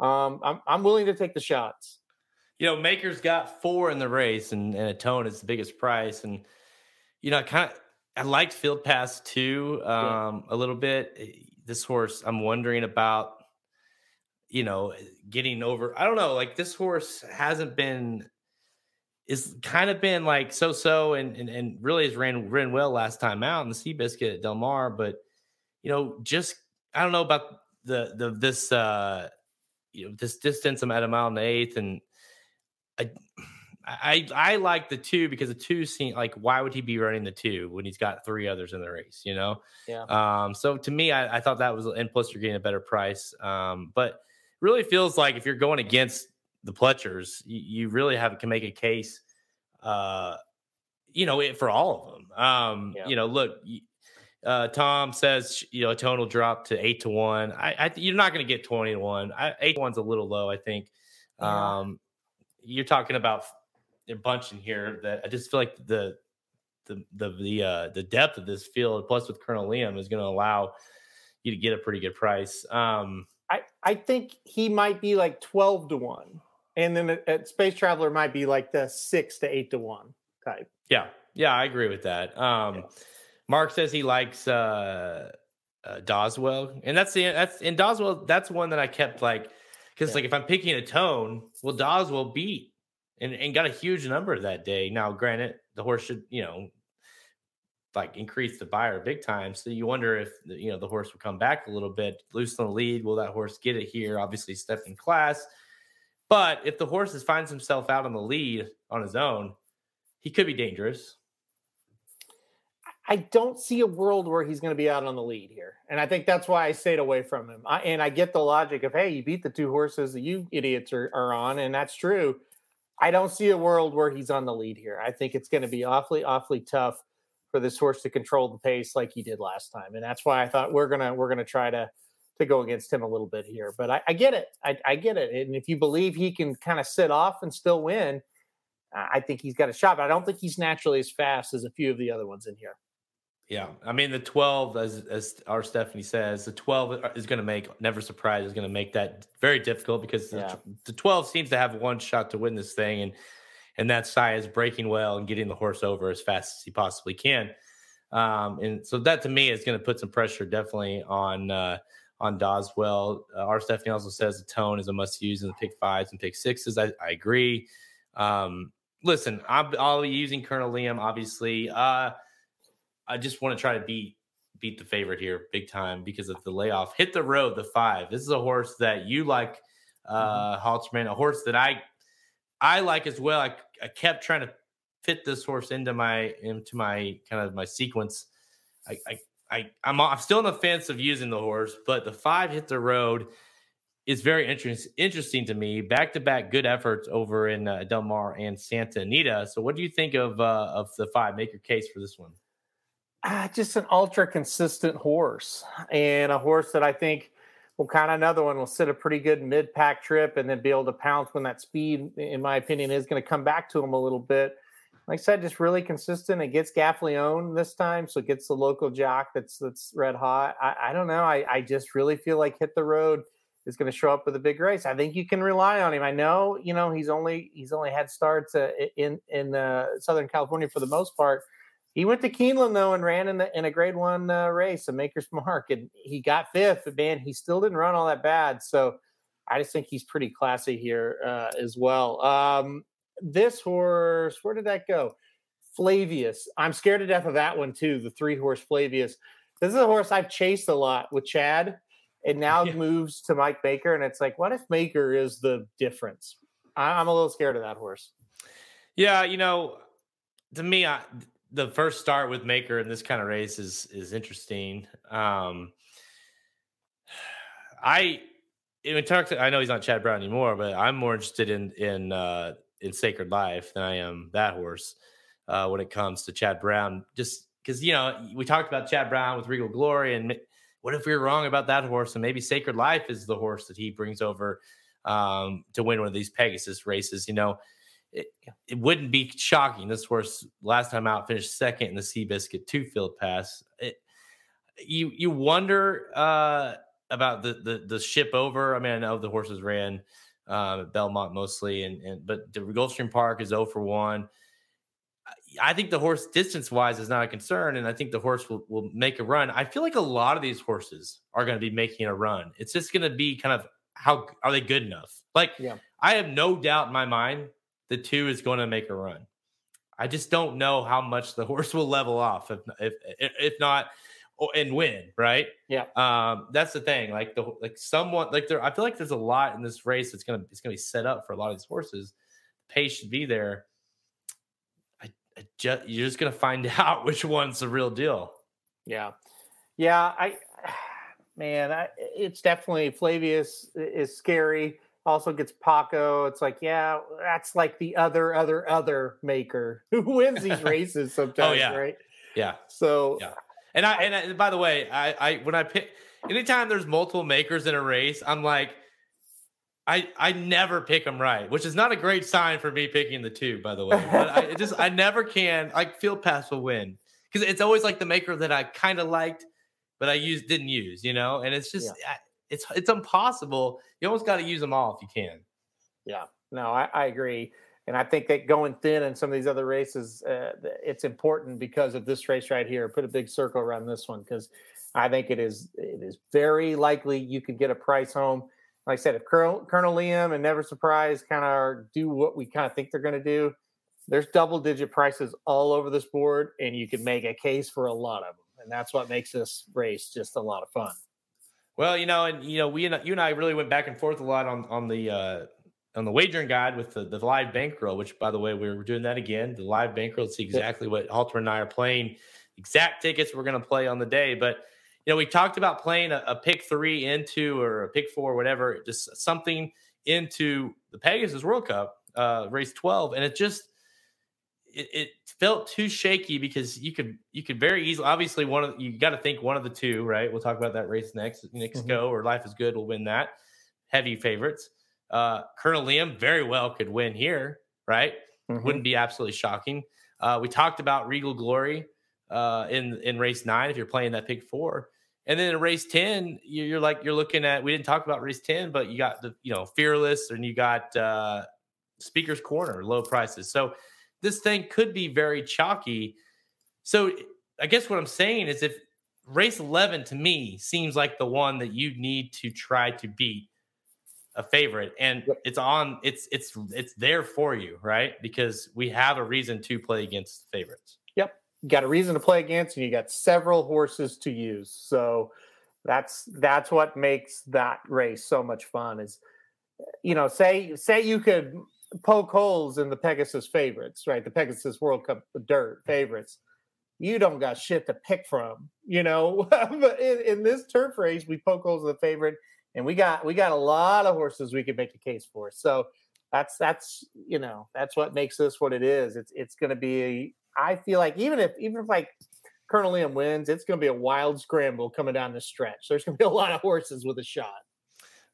um, I'm I'm willing to take the shots. You know, Maker's got four in the race, and, and Atone is the biggest price, and you know, I kind of I liked Field Pass too um, yeah. a little bit. This horse, I'm wondering about. You know, getting over. I don't know. Like this horse hasn't been is kind of been like so so and, and and really has ran ran well last time out in the Seabiscuit at Del Mar, but you know, just I don't know about the the this uh you know this distance I'm at a mile and eighth and I I I like the two because the two seem like why would he be running the two when he's got three others in the race, you know? Yeah. Um so to me I, I thought that was and plus you're getting a better price. Um but really feels like if you're going against the Pletchers, you, you really have can make a case, uh, you know, it, for all of them. Um, yeah. You know, look, uh, Tom says you know Atone will drop to eight to one. I, I you're not going to get twenty to one. I, eight to one's a little low, I think. Yeah. Um, you're talking about a bunch in here that I just feel like the the the the uh, the depth of this field, plus with Colonel Liam, is going to allow you to get a pretty good price. Um, I I think he might be like twelve to one and then at Space Traveler might be like the six to eight to one type. Yeah, yeah, I agree with that. Um, yeah. Mark says he likes uh, uh, Doswell, and that's the that's in Doswell. That's one that I kept like because yeah. like if I'm picking Atone, well, Doswell beat and and got a huge number that day. Now, granted, the horse should you know like increase the Beyer big time. So you wonder if you know the horse will come back a little bit, loose on the lead. Will that horse get it here? Obviously, step in class. But if the horse finds himself out on the lead on his own, he could be dangerous. I don't see a world where he's going to be out on the lead here. And I think that's why I stayed away from him. I, and I get the logic of, hey, you beat the two horses that you idiots are, are on. And that's true. I don't see a world where he's on the lead here. I think it's going to be awfully, awfully tough for this horse to control the pace like he did last time. And that's why I thought we're gonna we're gonna try to to go against him a little bit here. But I, I get it. I, I, get it. And if you believe he can kind of sit off and still win, I think he's got a shot. But I don't think he's naturally as fast as a few of the other ones in here. Yeah, I mean the twelve, as as our Stephanie says, the twelve is going to make never surprise is going to make that very difficult because yeah. the, the, twelve seems to have one shot to win this thing, and and that Saez is breaking well and getting the horse over as fast as he possibly can. Um, and so that to me is going to put some pressure definitely on uh, on Doswell. Uh, our Stephanie also says the tone is a must use in the pick fives and pick sixes. I, I agree. Um, listen, I'm, I'll be using Colonel Liam, obviously. Uh, I just want to try to beat beat the favorite here big time because of the layoff. Hit the road, the five. This is a horse that you like, uh, mm-hmm. Halterman, a horse that I I like as well. I, I kept trying to fit this horse into my into my kind of my sequence. I, I I I'm, I'm still on the fence of using the horse, but the five hit the road is very interesting interesting to me. Back to back good efforts over in uh, Del Mar and Santa Anita. So, what do you think of uh, of the five? Make your case for this one uh, just an ultra consistent horse and a horse that I think will kind of another one will sit a pretty good mid pack trip and then be able to pounce when that speed, in my opinion, is going to come back to him a little bit. Like I said, just really consistent. It gets Gaffalione this time, so it gets the local jock that's that's red hot. I, I don't know. I, I just really feel like hit the road is going to show up with a big race. I think you can rely on him. I know, you know, he's only he's only had starts uh, in in uh, Southern California for the most part he went to Keeneland though and ran in, the, in a Grade One uh, race, a Maker's Mark, and he got fifth. But man, he still didn't run all that bad. So I just think he's pretty classy here uh, as well. Um, this horse, where did that go? Flavius. I'm scared to death of that one too. The three horse Flavius. This is a horse I've chased a lot with Chad, and now yeah. moves to Mike Maker, and it's like, what if Maker is the difference? I, I'm a little scared of that horse. Yeah, you know, to me, I, the first start with Maker in this kind of race is is interesting. Um, I we talked. I know he's not Chad Brown anymore, but I'm more interested in in uh, in Sacred Life than I am that horse uh, when it comes to Chad Brown. Just because you know we talked about Chad Brown with Regal Glory, and what if we were wrong about that horse? And maybe Sacred Life is the horse that he brings over um, to win one of these Pegasus races. You know, it, it wouldn't be shocking. This horse last time out finished second in the Seabiscuit two field pass. It, you you wonder uh, about the, the the ship over. I mean, I know the horses ran um, Belmont mostly, and and but the Gulfstream Park is 0 for one. I think the horse distance wise is not a concern, and I think the horse will, will make a run. I feel like a lot of these horses are going to be making a run. It's just going to be kind of how are they good enough? Like, yeah. I have no doubt in my mind the two is going to make a run. I just don't know how much the horse will level off if if if not and win, right? Yeah. Um, that's the thing. Like the like someone like there, I feel like there's a lot in this race that's gonna it's gonna be set up for a lot of these horses. The pace should be there. I, I just you're just gonna find out which one's the real deal. Yeah, yeah. I man, I, it's definitely Flavius is scary also gets Paco. It's like, yeah, that's like the other, other, other maker who wins these races oh, sometimes, oh, yeah. right? Yeah. So, yeah. And I, and I, by the way, I, I, when I pick, anytime there's multiple makers in a race, I'm like, I, I never pick them right, which is not a great sign for me picking the two, by the way. But I just, I never can. Like, field pass will win because it's always like the maker that I kind of liked, but I used didn't use, you know. And it's just, yeah it's it's impossible. You almost got to use them all if you can. Yeah, no, I, I, agree, and I think that going thin in some of these other races, uh, it's important because of this race right here. Put a big circle around this one because I think it is it is very likely you could get a price home. Like I said, if Colonel, Colonel Liam and Never Surprise kind of do what we kind of think they're going to do, there's double digit prices all over this board, and you can make a case for a lot of them, and that's what makes this race just a lot of fun. Well, you know, and you know, we and you and I really went back and forth a lot on on the uh, on the wagering guide with the, the live bankroll. Which, by the way, we are doing that again. The live bankroll to see exactly what Halter and I are playing. Exact tickets we're going to play on the day, but you know, we talked about playing a, a, pick three into or a pick four, whatever, just something into the Pegasus World Cup, uh, race 12. And it just, it, it, felt too shaky because you could you could very easily obviously one of you got to think one of the two right we'll talk about that race next next mm-hmm. go or life is good will win that heavy favorites uh colonel liam very well could win here right mm-hmm. wouldn't be absolutely shocking uh we talked about regal glory uh in in race nine if you're playing that pick four and then in race 10 you're like you're looking at we didn't talk about race 10 but you got the you know fearless and you got uh speaker's corner low prices so this thing could be very chalky. So I guess what I'm saying is if race 11 to me seems like the one that you need to try to beat a favorite and yep. it's on it's it's it's there for you right because we have a reason to play against favorites yep you got a reason to play against and you got several horses to use so that's that's what makes that race so much fun is you know say say you could poke holes in the Pegasus favorites, right? The Pegasus World Cup dirt favorites. You don't got shit to pick from, you know. but in, in, this turf race, we poke holes in the favorite, and we got we got a lot of horses we could make a case for. So that's that's you know that's what makes this what it is. It's it's going to be. A, I feel like even if even if like Colonel Liam wins, it's going to be a wild scramble coming down the stretch. There's going to be a lot of horses with a shot.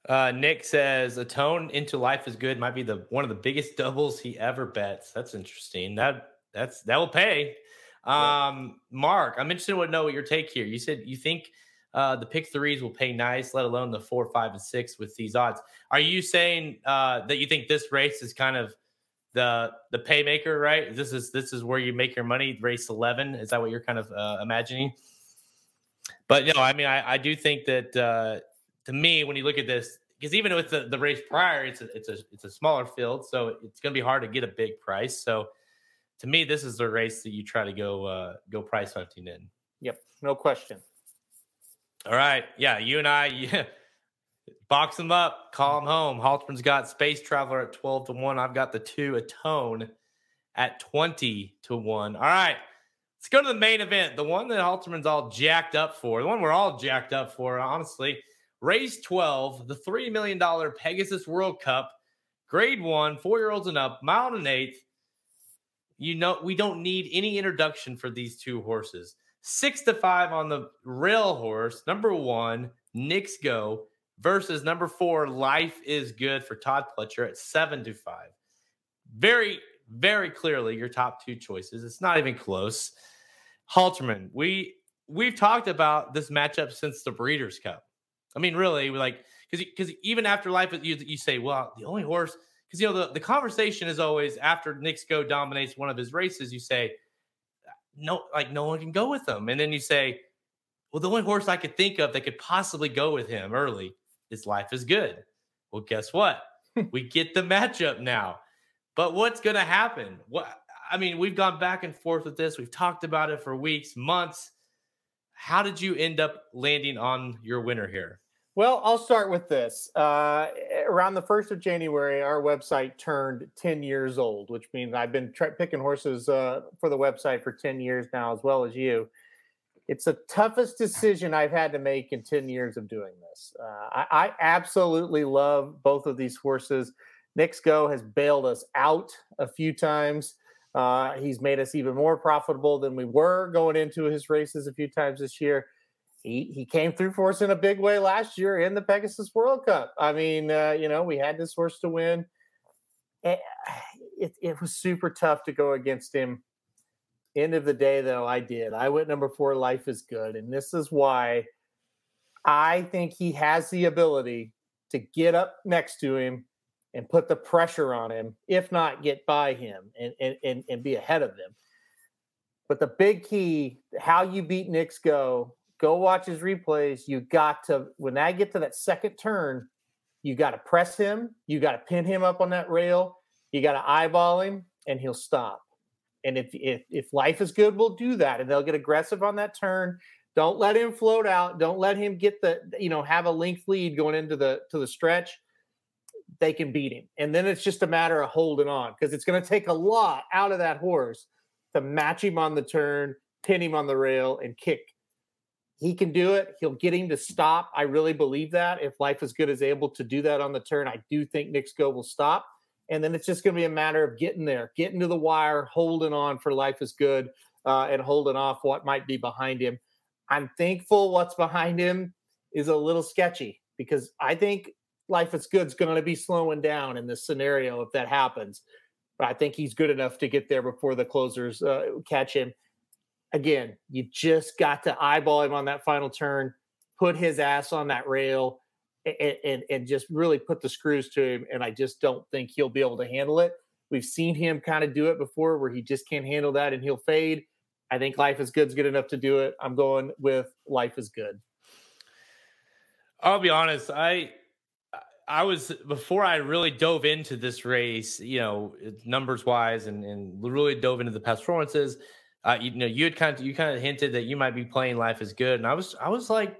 Uh, Nick says Atone into life is good might be the one of the biggest doubles he ever bets. That's interesting. That that's that will pay. Um, Mark, I'm interested to know what your take here. You said you think uh, the pick threes will pay nice, let alone the four, five, and six with these odds. Are you saying uh, that you think this race is kind of the the paymaker, right? This is this is where you make your money. Race eleven is that what you're kind of uh, imagining? But you know, I mean, I, I do think that uh, to me, when you look at this, because even with the, the race prior, it's a it's a it's a smaller field, so it's going to be hard to get a big price. So to me, this is the race that you try to go uh, go price hunting in. Yep, no question. All right, yeah, you and I, yeah, box them up, call them home. Halterman's got Space Traveler at twelve to one. I've got the two Atone at twenty to one. All right. Let's go to the main event, the one that Halterman's all jacked up for, the one we're all jacked up for, honestly. Race 12, the $3 million Pegasus World Cup, grade one, four year olds and up, mile and eighth. You know, we don't need any introduction for these two horses. Six to five on the rail horse, number one, Knicks Go, versus number four, Life is Good for Todd Pletcher at seven to five. Very, very clearly your top two choices. It's not even close. Halterman, we we've talked about this matchup since the Breeders' Cup. I mean, really, like because because even after life, you you say, well, the only horse because you know the the conversation is always after Knicks Go dominates one of his races, you say, no, like no one can go with him, and then you say, well, the only horse I could think of that could possibly go with him early is Life is Good. Well, guess what? we get the matchup now. But what's going to happen? What I mean, we've gone back and forth with this. We've talked about it for weeks, months. How did you end up landing on your winner here? Well, I'll start with this. Uh, around the 1st of January, our website turned 10 years old, which means I've been tra- picking horses uh, for the website for 10 years now, as well as you. It's the toughest decision I've had to make in 10 years of doing this. Uh, I, I, absolutely love both of these horses. Knicks Go has bailed us out a few times. Uh, he's made us even more profitable than we were going into his races a few times this year. He he came through for us in a big way last year in the Pegasus World Cup. I mean, uh, you know, we had this horse to win. Eh, it, it was super tough to go against him. End of the day, though, I did. I went number four. Life is good, and this is why I think he has the ability to get up next to him and put the pressure on him, if not get by him and, and, and, and be ahead of him. But the big key, how you beat Knicks Go, go watch his replays. You got to, when I get to that second turn, you got to press him. You got to pin him up on that rail. You got to eyeball him and he'll stop. And if, if, if life is good, we'll do that. And they'll get aggressive on that turn. Don't let him float out. Don't let him get the, you know, have a length lead going into the, to the stretch they can beat him. And then it's just a matter of holding on because it's going to take a lot out of that horse to match him on the turn, pin him on the rail, and kick. He can do it. He'll get him to stop. I really believe that. If Life is Good is able to do that on the turn, I do think Knicks Go will stop. And then it's just going to be a matter of getting there, getting to the wire, holding on for life is good, uh, and holding off what might be behind him. I'm thankful what's behind him is a little sketchy because I think life is good is going to be slowing down in this scenario if that happens. But I think he's good enough to get there before the closers uh, catch him. Again, you just got to eyeball him on that final turn, put his ass on that rail, and, and, and just really put the screws to him. And I just don't think he'll be able to handle it. We've seen him kind of do it before where he just can't handle that and he'll fade. I think life is good's good enough to do it. I'm going with life is good. I'll be honest. I I was before I really dove into this race, you know, numbers wise, and and really dove into the past performances. Uh, you know, you had kind of you kind of hinted that you might be playing life is good, and I was I was like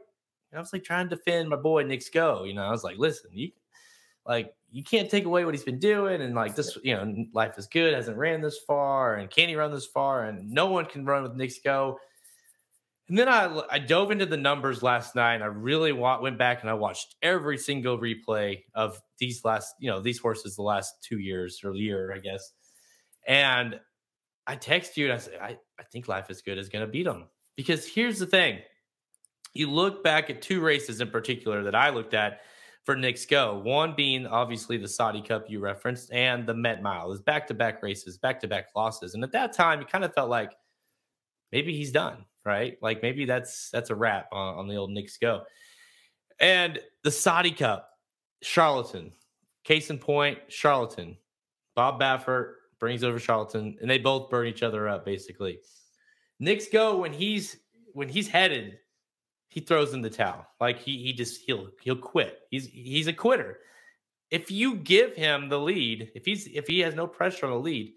I was like trying to defend my boy Knicks Go. You know, I was like, listen, you like you can't take away what he's been doing, and like this, you know, life is good, hasn't ran this far, and can he run this far? And no one can run with Knicks Go. And then I I dove into the numbers last night, and I really wa- went back and I watched every single replay of these last, you know, these horses the last two years or year, I guess. And I text you and I say, I, I think Life is Good is going to beat them because here's the thing: you look back at two races in particular that I looked at for Knicks Go. One being obviously the Saudi Cup you referenced, and the Met Mile. Is back to back races, back to back losses, and at that time, you kind of felt like maybe he's done, right? Like maybe that's that's a wrap on, on the old Knicks Go. And the Saudi Cup, Charlatan. Case in point, Charlatan. Bob Baffert brings over Charlatan, and they both burn each other up basically. Knicks Go when he's when he's headed he throws in the towel. Like he he just he'll he'll quit. He's he's a quitter. If you give him the lead, if he's if he has no pressure on the lead,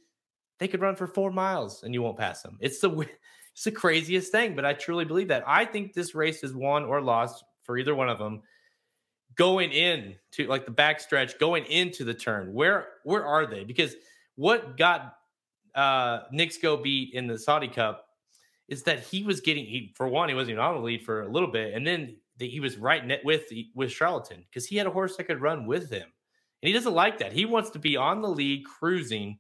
they could run for four miles and you won't pass them. It's the it's the craziest thing, but I truly believe that. I think this race is won or lost for either one of them. Going in to like the backstretch, going into the turn. Where where are they? Because what got uh Sko beat in the Saudi Cup is that he was getting he for one he wasn't even on the lead for a little bit, and then the, he was right net with with Charlatan because he had a horse that could run with him, and he doesn't like that. He wants to be on the lead cruising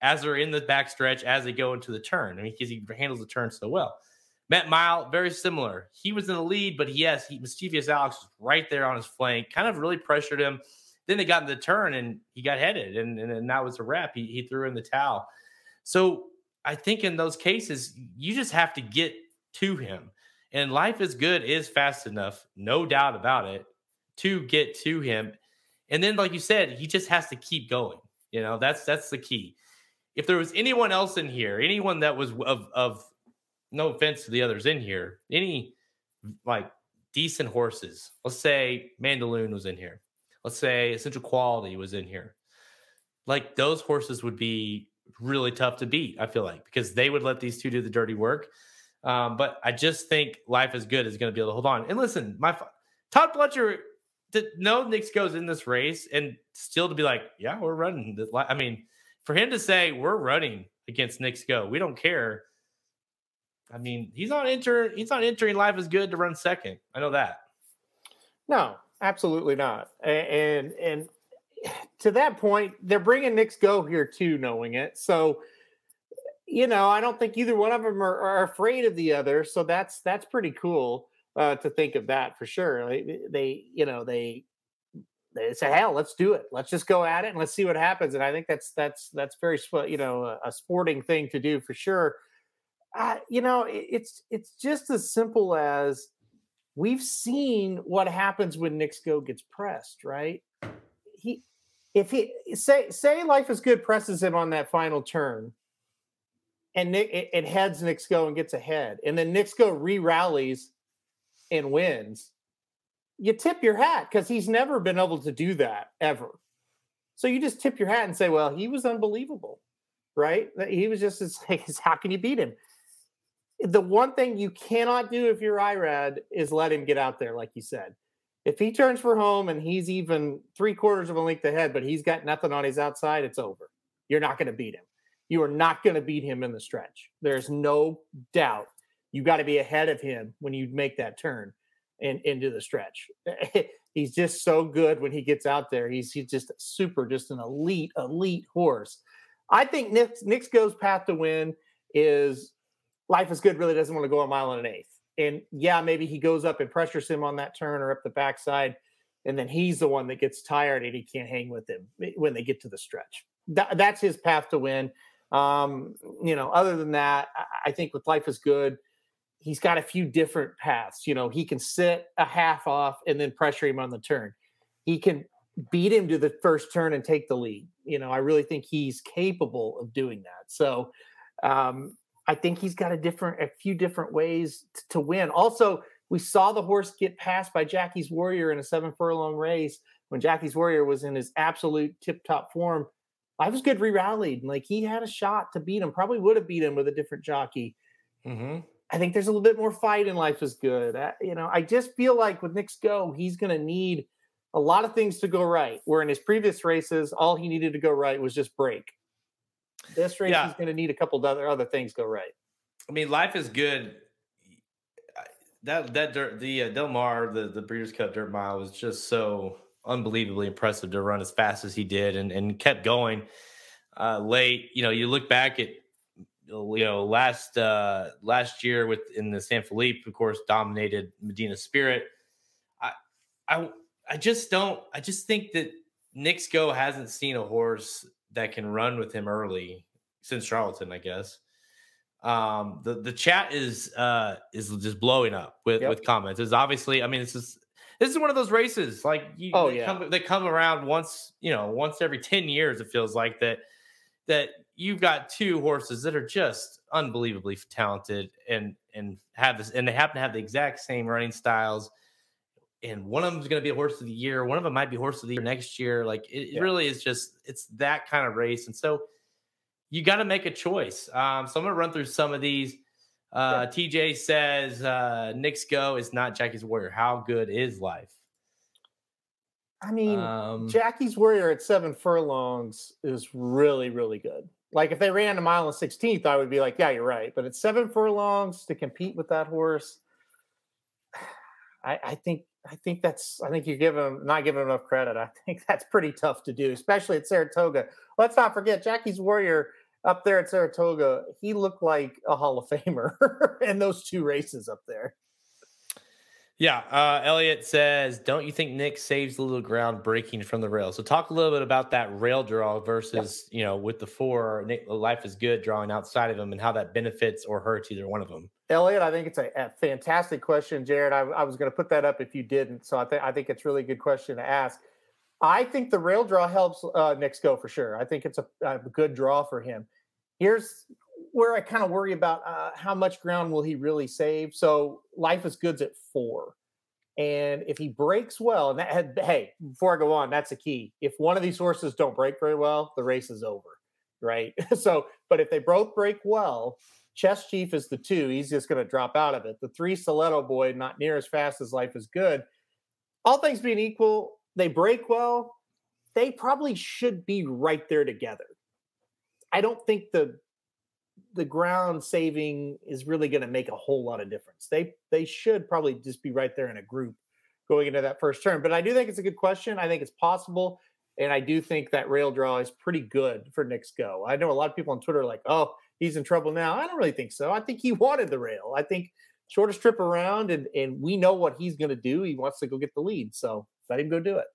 as they're in the backstretch as they go into the turn. I mean, because he handles the turn so well. Met Mile, very similar. He was in the lead, but yes, he Mischevious Alex was right there on his flank, kind of really pressured him. Then they got in the turn and he got headed, and, and, and that was a wrap. He, he threw in the towel. So I think in those cases, you just have to get to him. And life is good is fast enough, no doubt about it, to get to him. And then, like you said, he just has to keep going. You know, that's that's the key. If there was anyone else in here, anyone that was of of no offense to the others in here, any like decent horses, let's say Mandaloun was in here, let's say Essential Quality was in here, like those horses would be really tough to beat. I feel like because they would let these two do the dirty work. Um, but I just think life is good is going to be able to hold on. And listen, my Todd Pletcher to know Knicks Go's in this race and still to be like, yeah, we're running. I mean, for him to say we're running against Knicks Go, we don't care. I mean, he's not entering. He's not entering life is good to run second. I know that. No, absolutely not. And and to that point, they're bringing Knicks Go here too, knowing it. So, you know, I don't think either one of them are, are afraid of the other. So that's that's pretty cool uh, to think of that for sure. They, they, you know, they they say, "Hell, let's do it. Let's just go at it and let's see what happens." And I think that's that's that's very you know a, sporting thing to do for sure. Uh, you know, it, it's it's just as simple as we've seen what happens when Sko gets pressed, right? He if he say say life is good presses him on that final turn and Nick it, it heads Sko and gets ahead, and then Sko re-rallies and wins, you tip your hat because he's never been able to do that ever. So you just tip your hat and say, well, he was unbelievable, right? He was just as how can you beat him? The one thing you cannot do if you're Irad is let him get out there, like you said. If he turns for home and he's even three quarters of a length ahead, but he's got nothing on his outside, it's over. You're not going to beat him. You are not going to beat him in the stretch. There's no doubt. You got to be ahead of him when you make that turn and into the stretch. He's just so good when he gets out there. He's he's just super, just an elite, elite horse. I think Nick's, Knicks Go's path to win is life is good. Really doesn't want to go a mile and an eighth. And yeah, maybe he goes up and pressures him on that turn or up the backside, and then he's the one that gets tired and he can't hang with him when they get to the stretch. That, that's his path to win. Um, you know, other than that, I think with life is good he's got a few different paths. You know, he can sit a half off and then pressure him on the turn. He can beat him to the first turn and take the lead. You know, I really think he's capable of doing that. So um, I think he's got a different, a few different ways t- to win. Also, we saw the horse get passed by Jackie's Warrior in a seven furlong race when Jackie's Warrior was in his absolute tip top form. I was good re rallied. Like he had a shot to beat him, probably would have beat him with a different jockey. Mm-hmm. I think there's a little bit more fight in life is good. I, you know, I just feel like with Knicks Go, he's going to need a lot of things to go right. Where in his previous races, all he needed to go right was just break. This race, yeah. he's going to need a couple other other things go right. I mean, life is good. That that dirt, the uh, Del Mar, the the Breeders' Cup Dirt Mile was just so unbelievably impressive to run as fast as he did, and and kept going uh, late. You know, you look back at you know last uh last year with in the San Felipe, of course, dominated Medina Spirit. I I I just don't. I just think that Knicks Go hasn't seen a horse that can run with him early since Charlatan, I guess. Um, the the chat is uh is just blowing up with yep. with comments. It's obviously, I mean, this is this is one of those races like you, oh, they yeah. come, they come around once, you know, once every 10 years, it feels like that that you've got two horses that are just unbelievably talented and and have this and they happen to have the exact same running styles and one of them is going to be a horse of the year one of them might be horse of the year next year like it, yeah. really is just it's that kind of race and so you got to make a choice um, so i'm going to run through some of these uh, yeah. tj says uh, Knicks Go is not jackie's warrior how good is life I mean, um, Jackie's Warrior at seven furlongs is really, really good. Like if they ran a mile and 16th, I would be like, yeah, you're right. But at seven furlongs to compete with that horse, I, I think I think that's I think you give him not giving enough credit. I think that's pretty tough to do, especially at Saratoga. Let's not forget Jackie's Warrior up there at Saratoga. He looked like a Hall of Famer in those two races up there. Yeah, uh, Elliot says, "Don't you think Nick saves a little ground breaking from the rail?" So talk a little bit about that rail draw versus yeah. you know with the four Nick, life is good drawing outside of him and how that benefits or hurts either one of them. Elliot, I think it's a, a fantastic question, Jared. I, I was going to put that up if you didn't, so I think I think it's really good question to ask. I think the rail draw helps uh, Knicks Go for sure. I think it's a, a good draw for him. Here's where I kind of worry about uh, how much ground will he really save. So life is goods at four. And if he breaks well, and that had, hey, before I go on, that's a key. If one of these horses don't break very well, the race is over, right? so, but if they both break well, Chess Chief is the two. He's just going to drop out of it. The three Stiletto Boy, not near as fast as Life is Good. All things being equal, they break well. They probably should be right there together. I don't think the the ground saving is really going to make a whole lot of difference. They they should probably just be right there in a group going into that first turn. But I do think it's a good question. I think it's possible. And I do think that rail draw is pretty good for Knicks Go. I know a lot of people on Twitter are like, oh, he's in trouble now. I don't really think so. I think he wanted the rail. I think shortest trip around, and, and we know what he's going to do. He wants to go get the lead. So let him go do it.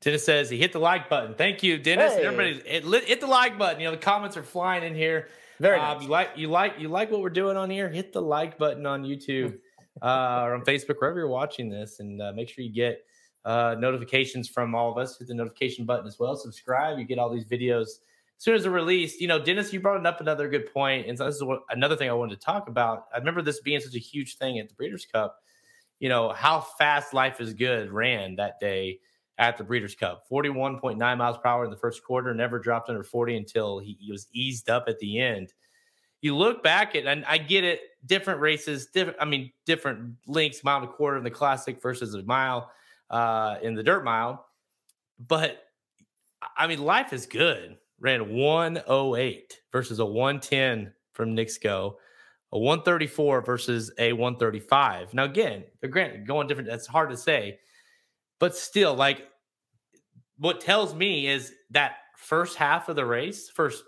Dennis says he hit the like button. Thank you, Dennis. Hey. Everybody, hit, hit the like button. You know, the comments are flying in here. Very um, nice. you like you like you like what we're doing on here? Hit the like button on YouTube uh, or on Facebook, wherever you're watching this, and uh, make sure you get uh, notifications from all of us. Hit the notification button as well. Subscribe. You get all these videos as soon as they're released. You know, Dennis, you brought up another good point, and so this is what, another thing I wanted to talk about. I remember this being such a huge thing at the Breeders' Cup. You know how fast Life is Good ran that day at the Breeders' Cup. 41.9 miles per hour in the first quarter, never dropped under 40 until he, he, was eased up at the end. You look back at, and I get it, different races, different, I mean, different lengths, mile and a quarter in the classic versus a mile uh, in the dirt mile. But I mean, life is good. Ran 108 versus a 110 from Knicks Go, a 134 versus a 135. Now, again, granted going different. That's hard to say but still, like what tells me is that first half of the race, first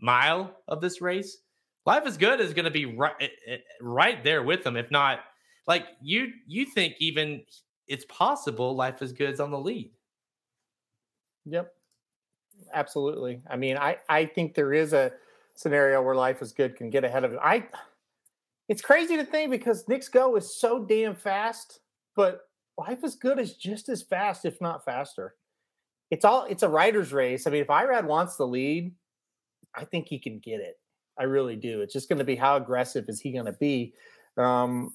mile of this race, life is good is going to be right eh, eh, right there with them. If not, like you you think even it's possible life is good's on the lead. Yep, absolutely. I mean, I I think there is a scenario where life is good can get ahead of it. I it's crazy to think because Knicks Go is so damn fast, but life is good is just as fast, if not faster. It's all it's a rider's race. I mean, if Irad wants the lead, I think he can get it. I really do. It's just going to be how aggressive is he going to be. Um,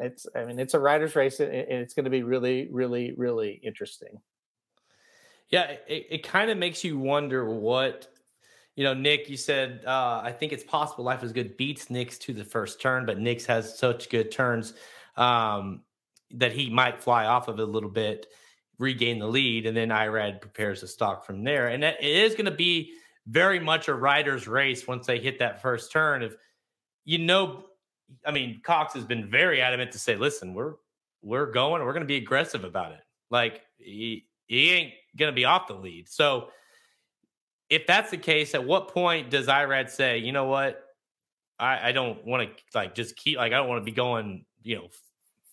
it's I mean, it's a rider's race, and it's going to be really, really, really interesting. Yeah, it, it kind of makes you wonder what you know, Nick, you said uh, I think it's possible Life is Good beats Knicks to the first turn, but Knicks has such good turns um, that he might fly off of it a little bit, regain the lead, and then Irad prepares the stock from there. And it is going to be very much a rider's race once they hit that first turn. If you know, I mean, Cox has been very adamant to say, "Listen, we're we're going, we're going to be aggressive about it. Like he he ain't going to be off the lead." So if that's the case, at what point does Irad say, you know what? I, I don't want to like just keep like I don't want to be going, you know,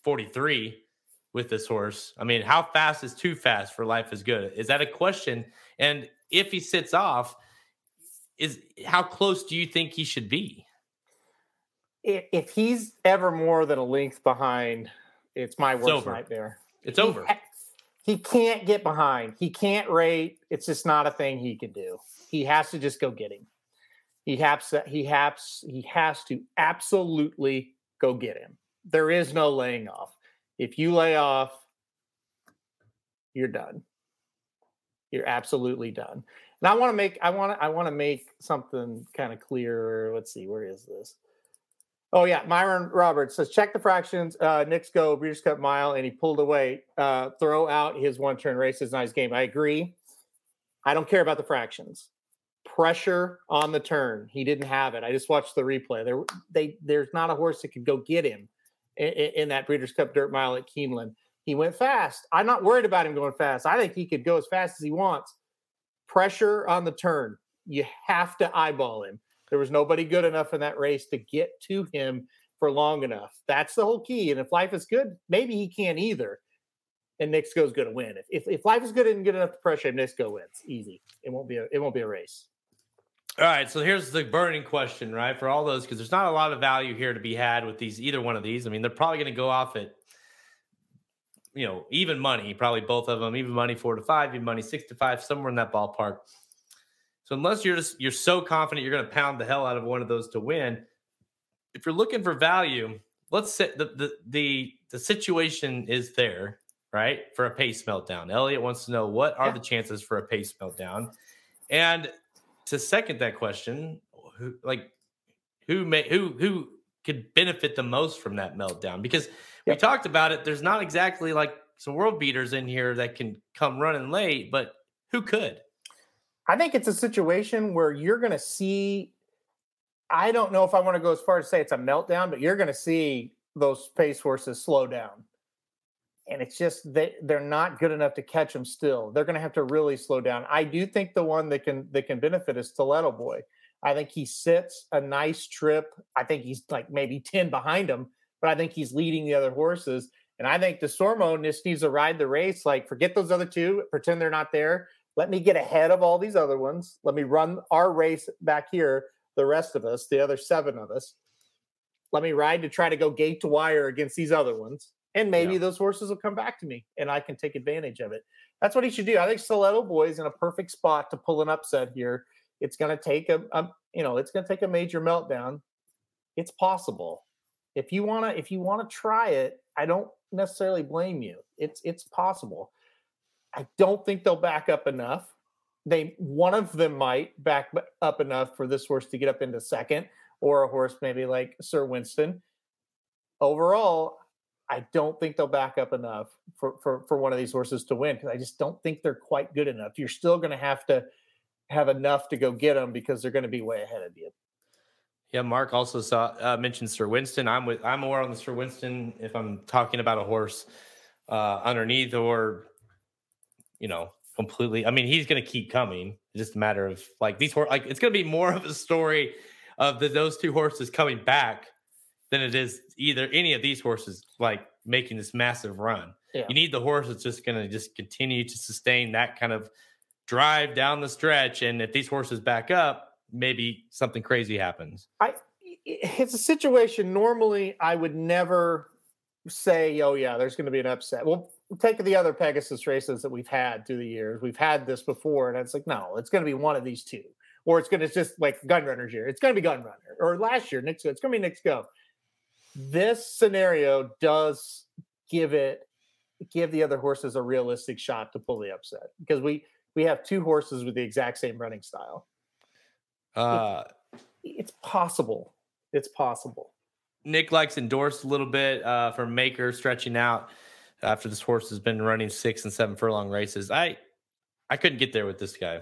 43 with this horse. I mean, how fast is too fast for life is good? Is that a question? And if he sits off, is how close do you think he should be? If he's ever more than a length behind, it's my worst it's nightmare. It's he, over he can't get behind. He can't rate. It's just not a thing he can do. He has to just go get him. He has to, he has he has to absolutely go get him. There is no laying off. If you lay off, you're done. You're absolutely done. And I want to make I want to I want to make something kind of clear. Let's see, where is this? Oh yeah, Myron Roberts says check the fractions. Uh, Knicks Go Breeders' Cup mile, and he pulled away. Uh, throw out his one turn race is nice game. I agree. I don't care about the fractions. Pressure on the turn. He didn't have it. I just watched the replay. There, they there's not a horse that could go get him in, in that Breeders' Cup Dirt Mile at Keeneland. He went fast. I'm not worried about him going fast. I think he could go as fast as he wants. Pressure on the turn. You have to eyeball him. There was nobody good enough in that race to get to him for long enough. That's the whole key. And if life is good, maybe he can't either. And goes going to win. If, if, if life is good and good enough to pressure him, go wins. Easy. It won't be a it won't be a race. All right, so here's the burning question, right? For all those, because there's not a lot of value here to be had with these either one of these. I mean, they're probably going to go off at you know even money, probably both of them, even money four to five, even money six to five, somewhere in that ballpark. So unless you're just you're so confident you're going to pound the hell out of one of those to win, if you're looking for value, let's say the the the, the situation is there, right? For a pace meltdown. Elliot wants to know what are yeah. the chances for a pace meltdown? And to second that question, who like who may who who could benefit the most from that meltdown? Because yep. we talked about it, there's not exactly like some world beaters in here that can come running late, but who could? I think it's a situation where you're going to see. I don't know if I want to go as far as say it's a meltdown, but you're going to see those pace horses slow down. And it's just they they're not good enough to catch them still. They're going to have to really slow down. I do think the one that can that can benefit is Stiletto Boy. I think he sits a nice trip. I think he's like maybe 10 behind him, but I think he's leading the other horses. And I think Desormeaux just needs to ride the race. Like, forget those other two, pretend they're not there. Let me get ahead of all these other ones. Let me run our race back here, the rest of us, the other seven of us. Let me ride to try to go gate to wire against these other ones. And maybe yeah. those horses will come back to me and I can take advantage of it. That's what he should do. I think Stiletto Boy is in a perfect spot to pull an upset here. It's going to take a, a you know, it's going to take a major meltdown. It's possible. If you want to if you want to try it, I don't necessarily blame you. It's it's possible. I don't think they'll back up enough. They one of them might back up enough for this horse to get up into second, or a horse maybe like Sir Winston. Overall, I don't think they'll back up enough for for, for one of these horses to win because I just don't think they're quite good enough. You're still going to have to have enough to go get them because they're going to be way ahead of you. Yeah, Mark also saw uh, mentioned Sir Winston. I'm with I'm more on the Sir Winston if I'm talking about a horse uh, underneath or you know, completely. I mean, he's going to keep coming. It's just a matter of like these horse. Like it's going to be more of a story of the, those two horses coming back than it is either any of these horses like making this massive run. Yeah. You need the horse that's just going to just continue to sustain that kind of drive down the stretch. And if these horses back up, maybe something crazy happens. I it's a situation normally I would never say, oh yeah, there's going to be an upset. Well, take the other Pegasus races that we've had through the years. We've had this before, and it's like, no, it's going to be one of these two, or it's going to just like Gun Runner's year. It's going to be Gunrunner, or last year, Nick's. It's going to be Knicks Go. This scenario does give it give the other horses a realistic shot to pull the upset because we we have two horses with the exact same running style. Uh, It's possible. It's possible. Nick likes endorsed a little bit uh, for Maker stretching out after this horse has been running six and seven furlong races. I I couldn't get there with this guy.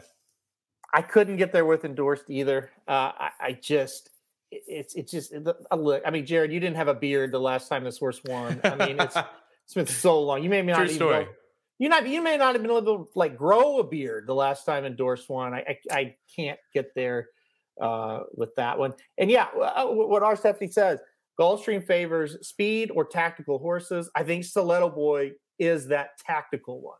I couldn't get there with endorsed either. Uh, I, I just, it's it's just a look. I mean, Jared, you didn't have a beard the last time this horse won. I mean, it's it's been so long. You may not True even story. you not you may not have been able to like grow a beard the last time endorsed won. I I, I can't get there uh, with that one. And yeah, uh, wh- what our Stephanie says, Gulfstream favors speed or tactical horses. I think Stilleto Boy is that tactical one.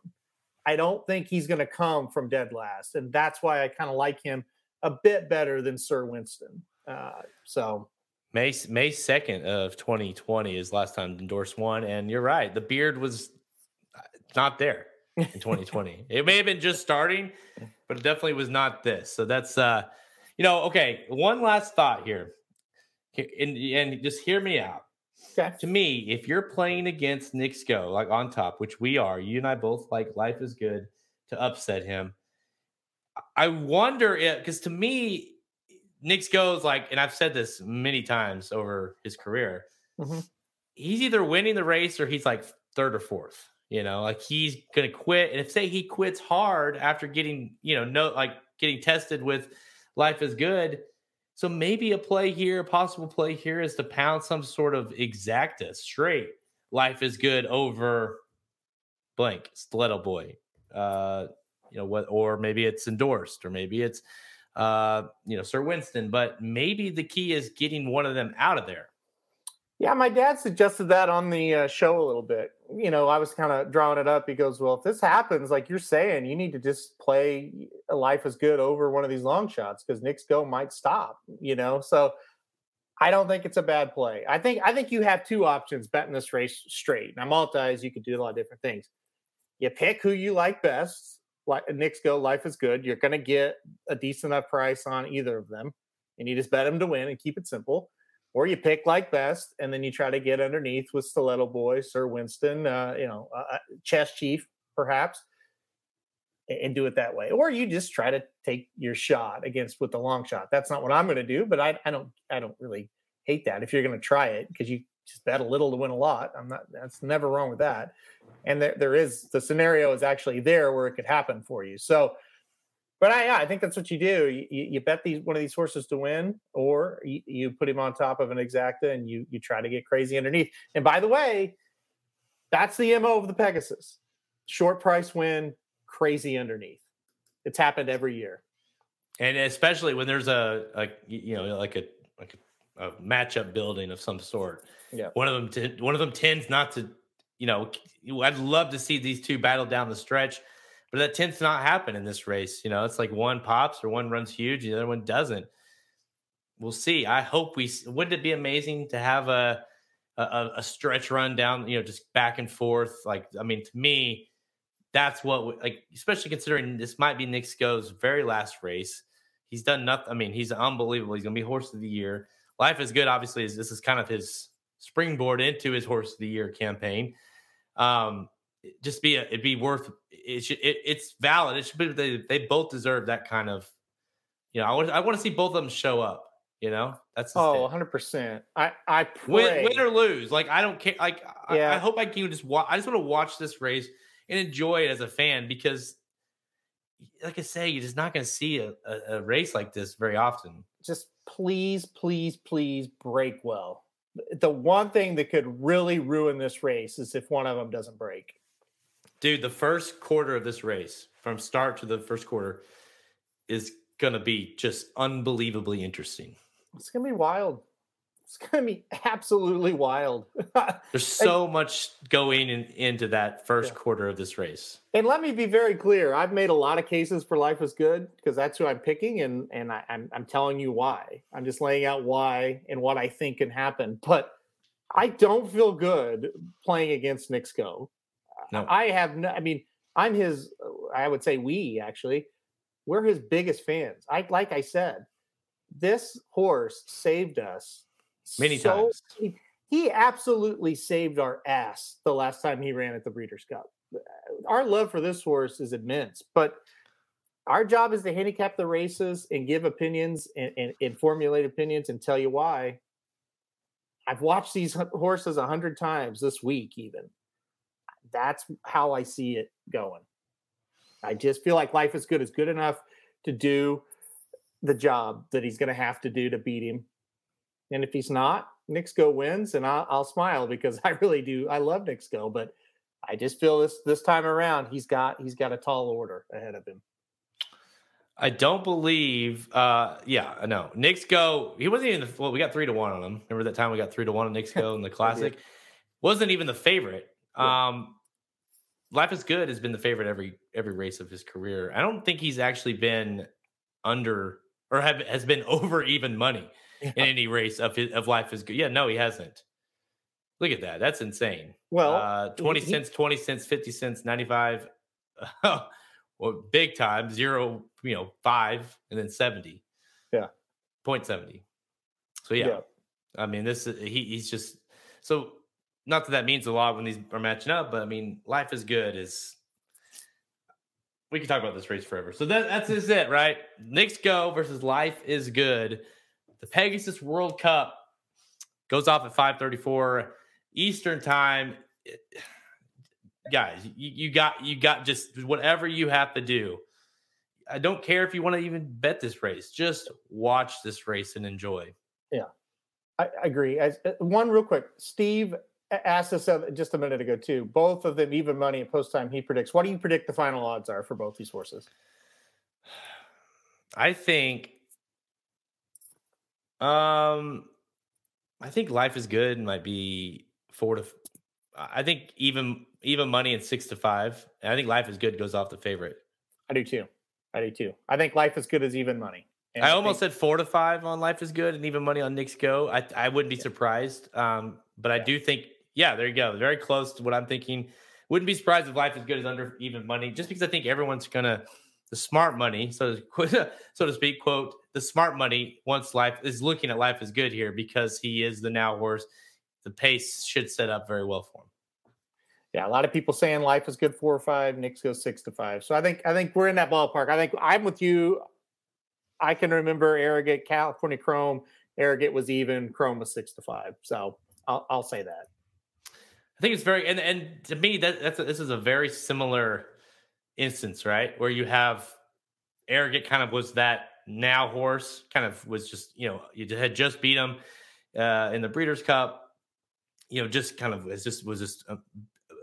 I don't think he's going to come from dead last, and that's why I kind of like him a bit better than Sir Winston. Uh, so May May second of 2020 is last time endorsed won, and you're right. The beard was uh, not there in 2020. it may have been just starting, but it definitely was not this. So that's uh, you know, okay. One last thought here, Here- and and just hear me out. okay, to me, if you're playing against Knicks Go, like on top, which we are, you and I both like life is good to upset him. I wonder if because to me, Nick goes like, and I've said this many times over his career, Mhm. he's either winning the race or he's like third or fourth. You know, like he's gonna quit. And if say he quits hard after getting, you know, no like getting tested with life is good. So maybe a play here, a possible play here is to pound some sort of exacta straight. Life is good over blank Stilleto boy. Uh, you know what, or maybe it's endorsed, or maybe it's uh, you know, Sir Winston. But maybe the key is getting one of them out of there. yeah, my dad suggested that on the uh, show a little bit. You know, I was kind of drawing it up. He goes, "Well, if this happens, like you're saying, you need to just play life is good over one of these long shots because Knicks Go might stop." You know, so. I don't think it's a bad play. I think I think you have two options betting this race straight. Now, multis, you could do a lot of different things. You pick who you like best. Like Knicks Go, life is good. You're going to get a decent enough price on either of them, and you just bet them to win and keep it simple. Or you pick like best, and then you try to get underneath with Stilleto Boy, Sir Winston, uh, you know, uh, uh, Chess Chief, perhaps, and do it that way. Or you just try to take your shot against with the long shot. That's not what I'm going to do, but I, I don't I don't really hate that if you're going to try it because you just bet a little to win a lot. I'm not. That's never wrong with that. And there there is the scenario is actually there where it could happen for you. So. But I, yeah, I think that's what you do. You, you bet these one of these horses to win, or you, you put him on top of an exacta and you you try to get crazy underneath. And by the way, that's the mo of the Pegasus: short price win, crazy underneath. It's happened every year. and especially when there's a, a you know like a like a, a matchup building of some sort. Yeah. one of them t- one of them tends not to you know I'd love to see these two battle down the stretch, but that tends to not happen in this race. You know, it's like one pops or one runs huge, the other one doesn't. We'll see. I hope we wouldn't it be amazing to have a a, a stretch run down, you know, just back and forth. Like, I mean, to me, that's what like especially considering this might be Knicks Go's very last race. He's done nothing. I mean, he's unbelievable. He's gonna be horse of the year. Life is good, obviously, is this is kind of his springboard into his horse of the year campaign. Um just be a, it'd be worth it should it, it's valid. It should be they, they both deserve that kind of you know, I want I want to see both of them show up, you know? That's Oh, 100%. I I pray. win, win or lose. Like I don't care. Like I, I hope I can just watch. I just want to watch this race and enjoy it as a fan because, like I say, you're just not going to see a, a, a race like this very often. just please, please, please break well. The one thing that could really ruin this race is if one of them doesn't break. Dude, the first quarter of this race, from start to the first quarter, is going to be just unbelievably interesting. It's going to be wild. It's going to be absolutely wild. There's so and, much going in, into that first yeah. quarter of this race. And let me be very clear. I've made a lot of cases for Life is Good because that's who I'm picking, and and I, I'm I'm telling you why. I'm just laying out why and what I think can happen. But I don't feel good playing against Sko. No. I have no. I mean, I'm his. I would say we actually. We're his biggest fans. I like I said, this horse saved us many so, times. He, he absolutely saved our ass the last time he ran at the Breeders' Cup. Uh, our love for this horse is immense, but our job is to handicap the races and give opinions and, and, and formulate opinions and tell you why. I've watched these horses a hundred times this week, even. That's how I see it going. I just feel like life is good is good enough to do the job that he's going to have to do to beat him. And if he's not, Knicks Go wins, and I'll, I'll, smile because I really do. I love Knicks Go, but I just feel this this time around he's got he's got a tall order ahead of him. I don't believe. uh Yeah, no. Knicks Go. He wasn't even. The, well, we got three to one on him. Remember that time we got three to one on Sko in the classic? wasn't even the favorite. Yeah. Um Life is Good has been the favorite every every race of his career. I don't think he's actually been under or have has been over even money. In any race of his of Life is Good. Yeah, no, he hasn't. Look at that. That's insane. Well, uh, 20 he, cents, 20 cents, 50 cents, 95. well, big time, zero, you know, five, and then 70. Yeah. Point 70. So, yeah. yeah. I mean, this is, he, he's just, so not that that means a lot when these are matching up, but I mean, life is good is we can talk about this race forever. So that, that's is it, right? Knicks Go versus Life is Good. The Pegasus World Cup goes off at 534 Eastern time. Guys, you, you got you got just whatever you have to do. I don't care if you want to even bet this race. Just watch this race and enjoy. Yeah, I, I agree. As, uh, one real quick, Steve asked us just a minute ago too. Both of them even money at post time. He predicts. What do you predict the final odds are for both these horses? I think. Um, I think life is good might be four to. I think even even money and six to five. I think life is good goes off the favorite. I do too. I do too. I think life is good is even money. And I, almost think, said four to five on life is good and even money on Knicks Go. I I wouldn't be yeah. surprised. Um, but I do think yeah, there you go. Very close to what I'm thinking. Wouldn't be surprised if life is good as under even money, just because I think everyone's gonna the smart money, so to, so to speak, quote the smart money wants life is looking at life as good here because he is the now horse. The pace should set up very well for him. Yeah, a lot of people saying life is good four or five. Knicks Go's six to five. So I think I think we're in that ballpark. I think I'm with you. I can remember Arrogate California Chrome. Arrogate was even. Chrome was six to five. So I'll, I'll say that. I think it's very and and to me that that's a, this is a very similar instance, right? Where you have Arrogate kind of was that now horse, kind of was just you know you had just beat him uh, in the Breeders' Cup, you know, just kind of was just was just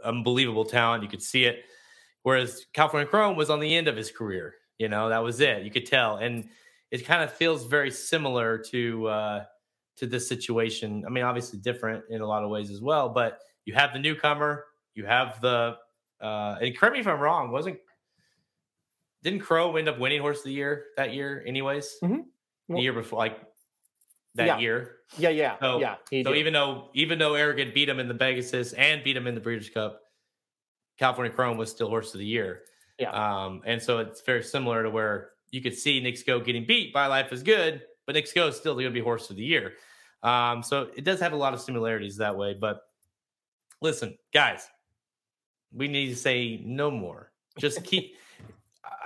unbelievable talent. You could see it. Whereas California Chrome was on the end of his career. You know, that was it. You could tell, and it kind of feels very similar to uh, to this situation. I mean, obviously different in a lot of ways as well, but you have the newcomer, you have the uh and correct me if I'm wrong, wasn't didn't Chrome end up winning horse of the year that year anyways? Mm-hmm. Well, the year before like that yeah. year. Yeah, yeah. So, yeah. So did. even though even though Arrogate beat him in the Pegasus and beat him in the Breeders' Cup, California Chrome was still horse of the year. Yeah. Um, and so it's very similar to where you could see Knicks Go getting beat by Life is Good, but Knicks Go is still going to be horse of the year. Um, so it does have a lot of similarities that way. But listen, guys, we need to say no more. Just keep.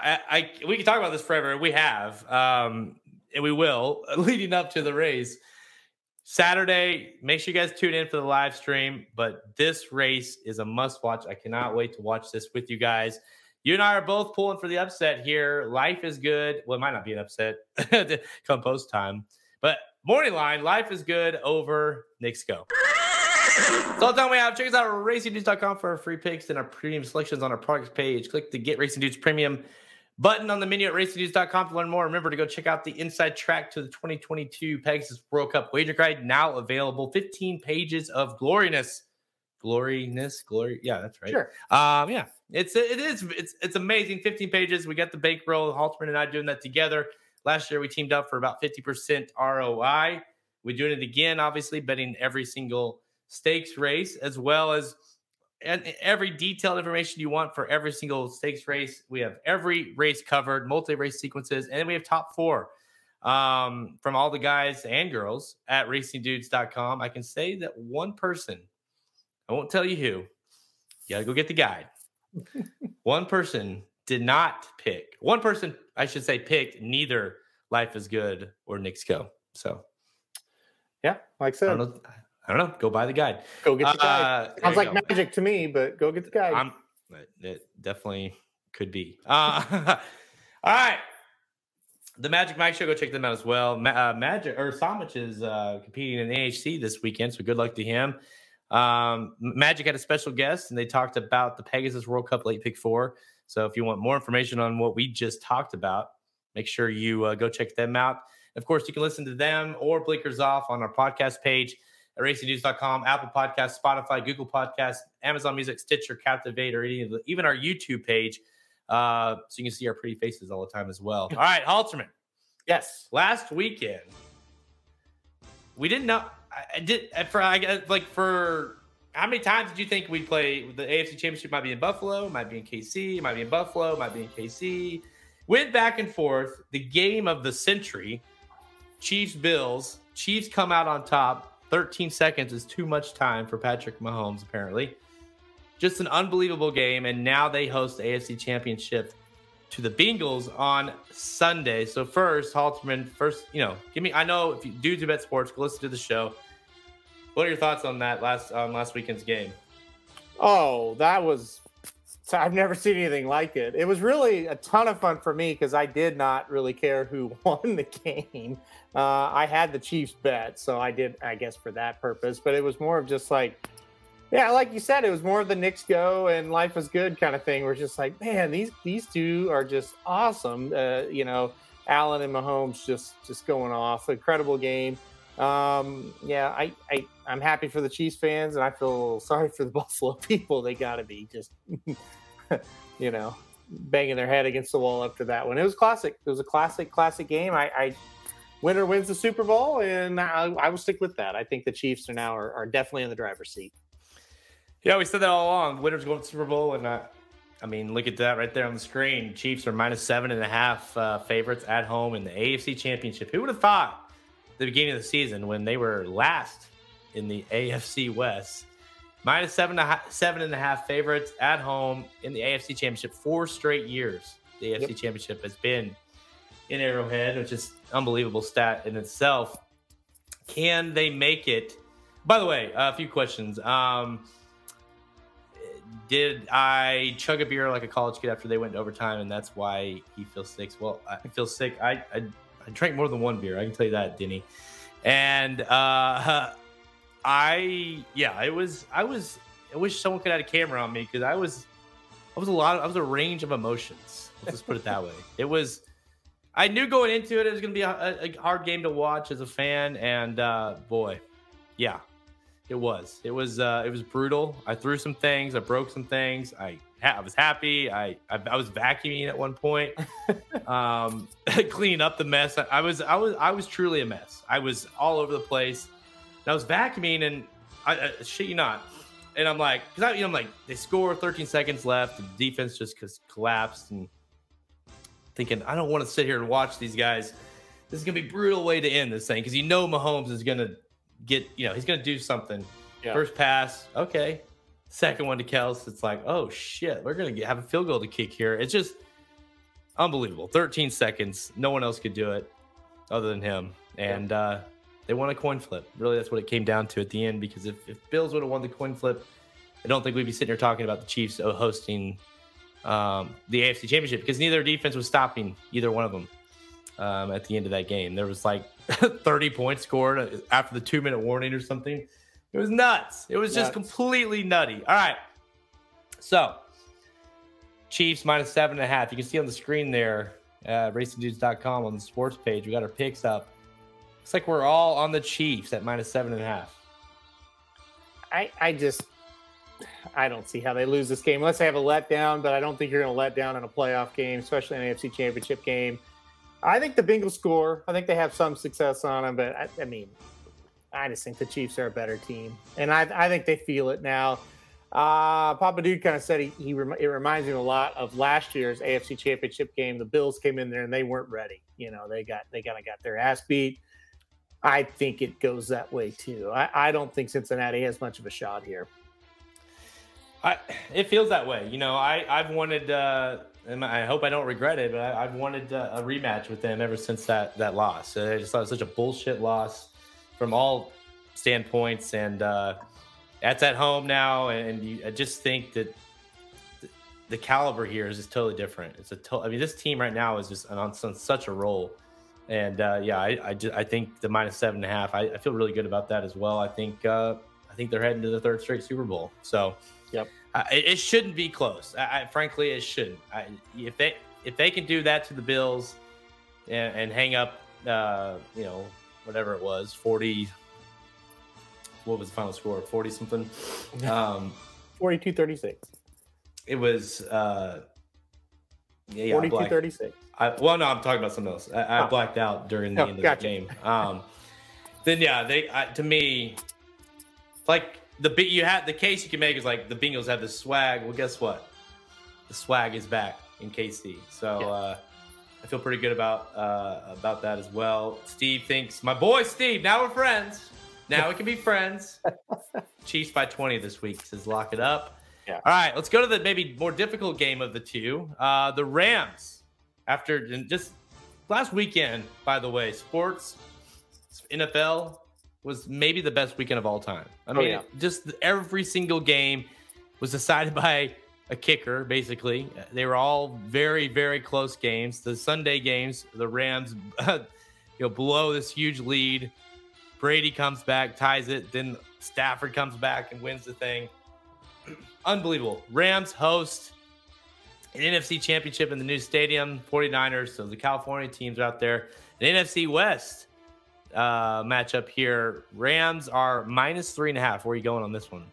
I, I we can talk about this forever. We have, um, and we will leading up to the race. Saturday, make sure you guys tune in for the live stream. But this race is a must watch. I cannot wait to watch this with you guys. You and I are both pulling for the upset here. Life is good. Well, it might not be an upset come post time, but morning line, life is good over Knicks Go. All the time we have. Check us out at racingdudes.com for our free picks and our premium selections on our products page. Click the Get Racing Dudes Premium button on the menu at racingdudes.com to learn more. Remember to go check out the inside track to the 2022 Pegasus World Cup wager guide, now available. 15 pages of gloriness. Gloriness, glory. Yeah, that's right. Sure. Um, yeah, it's it is it's it's amazing. 15 pages. We got the bankroll. Halterman and I doing that together. Last year we teamed up for about 50% ROI. We're doing it again, obviously, betting every single stakes race as well as and every detailed information you want for every single stakes race. We have every race covered, multi race sequences, and we have top four um, from all the guys and girls at racingdudes.com. I can say that one person, I won't tell you who, you gotta go get the guide. one person did not pick, one person, I should say, picked neither Life is Good or Go. So, yeah, like I I don't know. I don't know. Go buy the guide. go get the guide. Uh, Sounds like go. magic to me, but go get the guide. I'm it definitely could be. Uh, all right. The Magic Mike Show, go check them out as well. Ma- uh, Magic or Samich is uh, competing in the NHC this weekend, so good luck to him. Um, Magic had a special guest, and they talked about the Pegasus World Cup late pick four. So if you want more information on what we just talked about, make sure you uh, go check them out. Of course, you can listen to them or Blinkers Off on our podcast page at racingnews.com, Apple Podcasts, Spotify, Google Podcasts, Amazon Music, Stitcher, Captivate, or any of the, even our YouTube page. Uh, so you can see our pretty faces all the time as well. All right, Halterman. yes. Last weekend, we didn't know. I, I did for I guess, like for how many times did you think we'd play the AFC Championship? Might be in Buffalo, might be in KC, might be in Buffalo, might be in KC. Went back and forth. The game of the century. Chiefs Bills. Chiefs come out on top. 13 seconds is too much time for Patrick Mahomes, apparently. Just an unbelievable game. And now they host the AFC Championship to the Bengals on Sunday. So first, Halterman, first, you know, give me. I know if you do do bet sports, go listen to the show. What are your thoughts on that last on last weekend's game? Oh, that was. I've never seen anything like it. It was really a ton of fun for me because I did not really care who won the game. Uh, I had the Chiefs bet, so I did, I guess, for that purpose. But it was more of just like, yeah, like you said, it was more of the Knicks go and life is good kind of thing. We're just like, man, these these two are just awesome. Uh, you know, Allen and Mahomes just just going off. Incredible game. Um, yeah, I, I I'm happy for the Chiefs fans, and I feel sorry for the Buffalo people. They got to be just, you know, banging their head against the wall after that one. It was classic. It was a classic, classic game. I, I winner wins the Super Bowl, and I, I will stick with that. I think the Chiefs are now are, are definitely in the driver's seat. Yeah, we said that all along. Winners going to Super Bowl, and uh, I mean, look at that right there on the screen. Chiefs are minus seven and a half uh, favorites at home in the AFC Championship. Who would have thought the beginning of the season when they were last in the AFC West? Minus seven and a half, seven and a half favorites at home in the AFC Championship. Four straight years the AFC Yep. Championship has been in Arrowhead, which is unbelievable stat in itself. Can they make it? By the way, a few questions. Um, did I chug a beer like a college kid after they went to overtime, and that's why he feels sick? Well, I feel sick. I, I I drank more than one beer. I can tell you that, Denny. And uh, I yeah, it was I was. I wish someone could have a camera on me because I was I was a lot. Of, I was a range of emotions. Let's just put it that way. It was. I knew going into it, it was going to be a, a hard game to watch as a fan, and uh, boy, yeah, it was. It was. Uh, it was brutal. I threw some things. I broke some things. I ha- I was happy. I I, I was vacuuming at one point, um, cleaning up the mess. I, I was. I was. I was truly a mess. I was all over the place. And I was vacuuming, and I, I shit you not. And I'm like, because I, you know, I'm like, they score 13 seconds left. The defense just collapsed, and thinking, I don't want to sit here and watch these guys. This is gonna be a brutal way to end this thing because you know Mahomes is gonna get, you know, he's gonna do something. Yeah. First pass, okay. Second one to Kelce, it's like, oh shit, we're gonna get, have a field goal to kick here. It's just unbelievable. 13 seconds, no one else could do it other than him, and uh, they won a coin flip. Really, that's what it came down to at the end. Because if, if Bills would have won the coin flip, I don't think we'd be sitting here talking about the Chiefs hosting um, the AFC Championship because neither defense was stopping either one of them um, at the end of that game. There was like 30 points scored after the two minute warning or something. It was nuts. It was just completely nutty. All right. So, Chiefs minus seven and a half. You can see on the screen there, uh, racingdudes.com on the sports page. We got our picks up. Looks like we're all on the Chiefs at minus seven and a half. I, I just I don't see how they lose this game unless they have a letdown, but I don't think you're going to let down in a playoff game, especially an AFC Championship game. I think the Bengals score. I think they have some success on them, but I, I mean, I just think the Chiefs are a better team, and I, I think they feel it now. Uh, Papa Dude kind of said he, he rem- it reminds him a lot of last year's AFC Championship game. The Bills came in there and they weren't ready. You know, they got they kind of got their ass beat. I think it goes that way too. I, I don't think Cincinnati has much of a shot here. I, it feels that way. You know, I, I've wanted, uh, and I hope I don't regret it, but I, I've wanted uh, a rematch with them ever since that, that loss. I just thought it was such a bullshit loss from all standpoints. And uh, that's at home now. And you, I just think that the, caliber here is just totally different. It's a to- I mean, this team right now is just on, on such a roll. And uh, yeah, I, I, ju- I think the minus seven and a half, I, I feel really good about that as well. I think, uh, I think they're heading to the third straight Super Bowl. So, Yep. uh, it, it shouldn't be close. I, I, frankly, it shouldn't. I, if they if they can do that to the Bills and, and hang up, uh, you know, whatever it was, forty. What was the final score? Forty something. Um, 42 36. it was. Uh, yeah, yeah, 42 blacked- 36. I, well, no, I'm talking about something else. I, I Oh. blacked out during the Oh, end of gotcha. the game. Um, then yeah, they I, to me, like the you had the case you can make is like the Bengals have the swag. Well, guess what? The swag is back in KC. So Yeah. uh, I feel pretty good about uh, about that as well. Steve thinks my boy Steve. Now we're friends. Now we can be friends. Chiefs by 20 this week says lock it up. Yeah. All right, let's go to the maybe more difficult game of the two. Uh, the Rams. After just last weekend, by the way, sports NFL was maybe the best weekend of all time. I Oh, mean, yeah. just every single game was decided by a kicker. Basically, they were all very, very close games. The Sunday games, the Rams, you know, blow this huge lead. Brady comes back, ties it. Then Stafford comes back and wins the thing. Unbelievable. Rams host an NFC championship in the new stadium, 49ers. So the California teams out there. An NFC West uh, matchup here. Rams are minus three and a half. Where are you going on this one?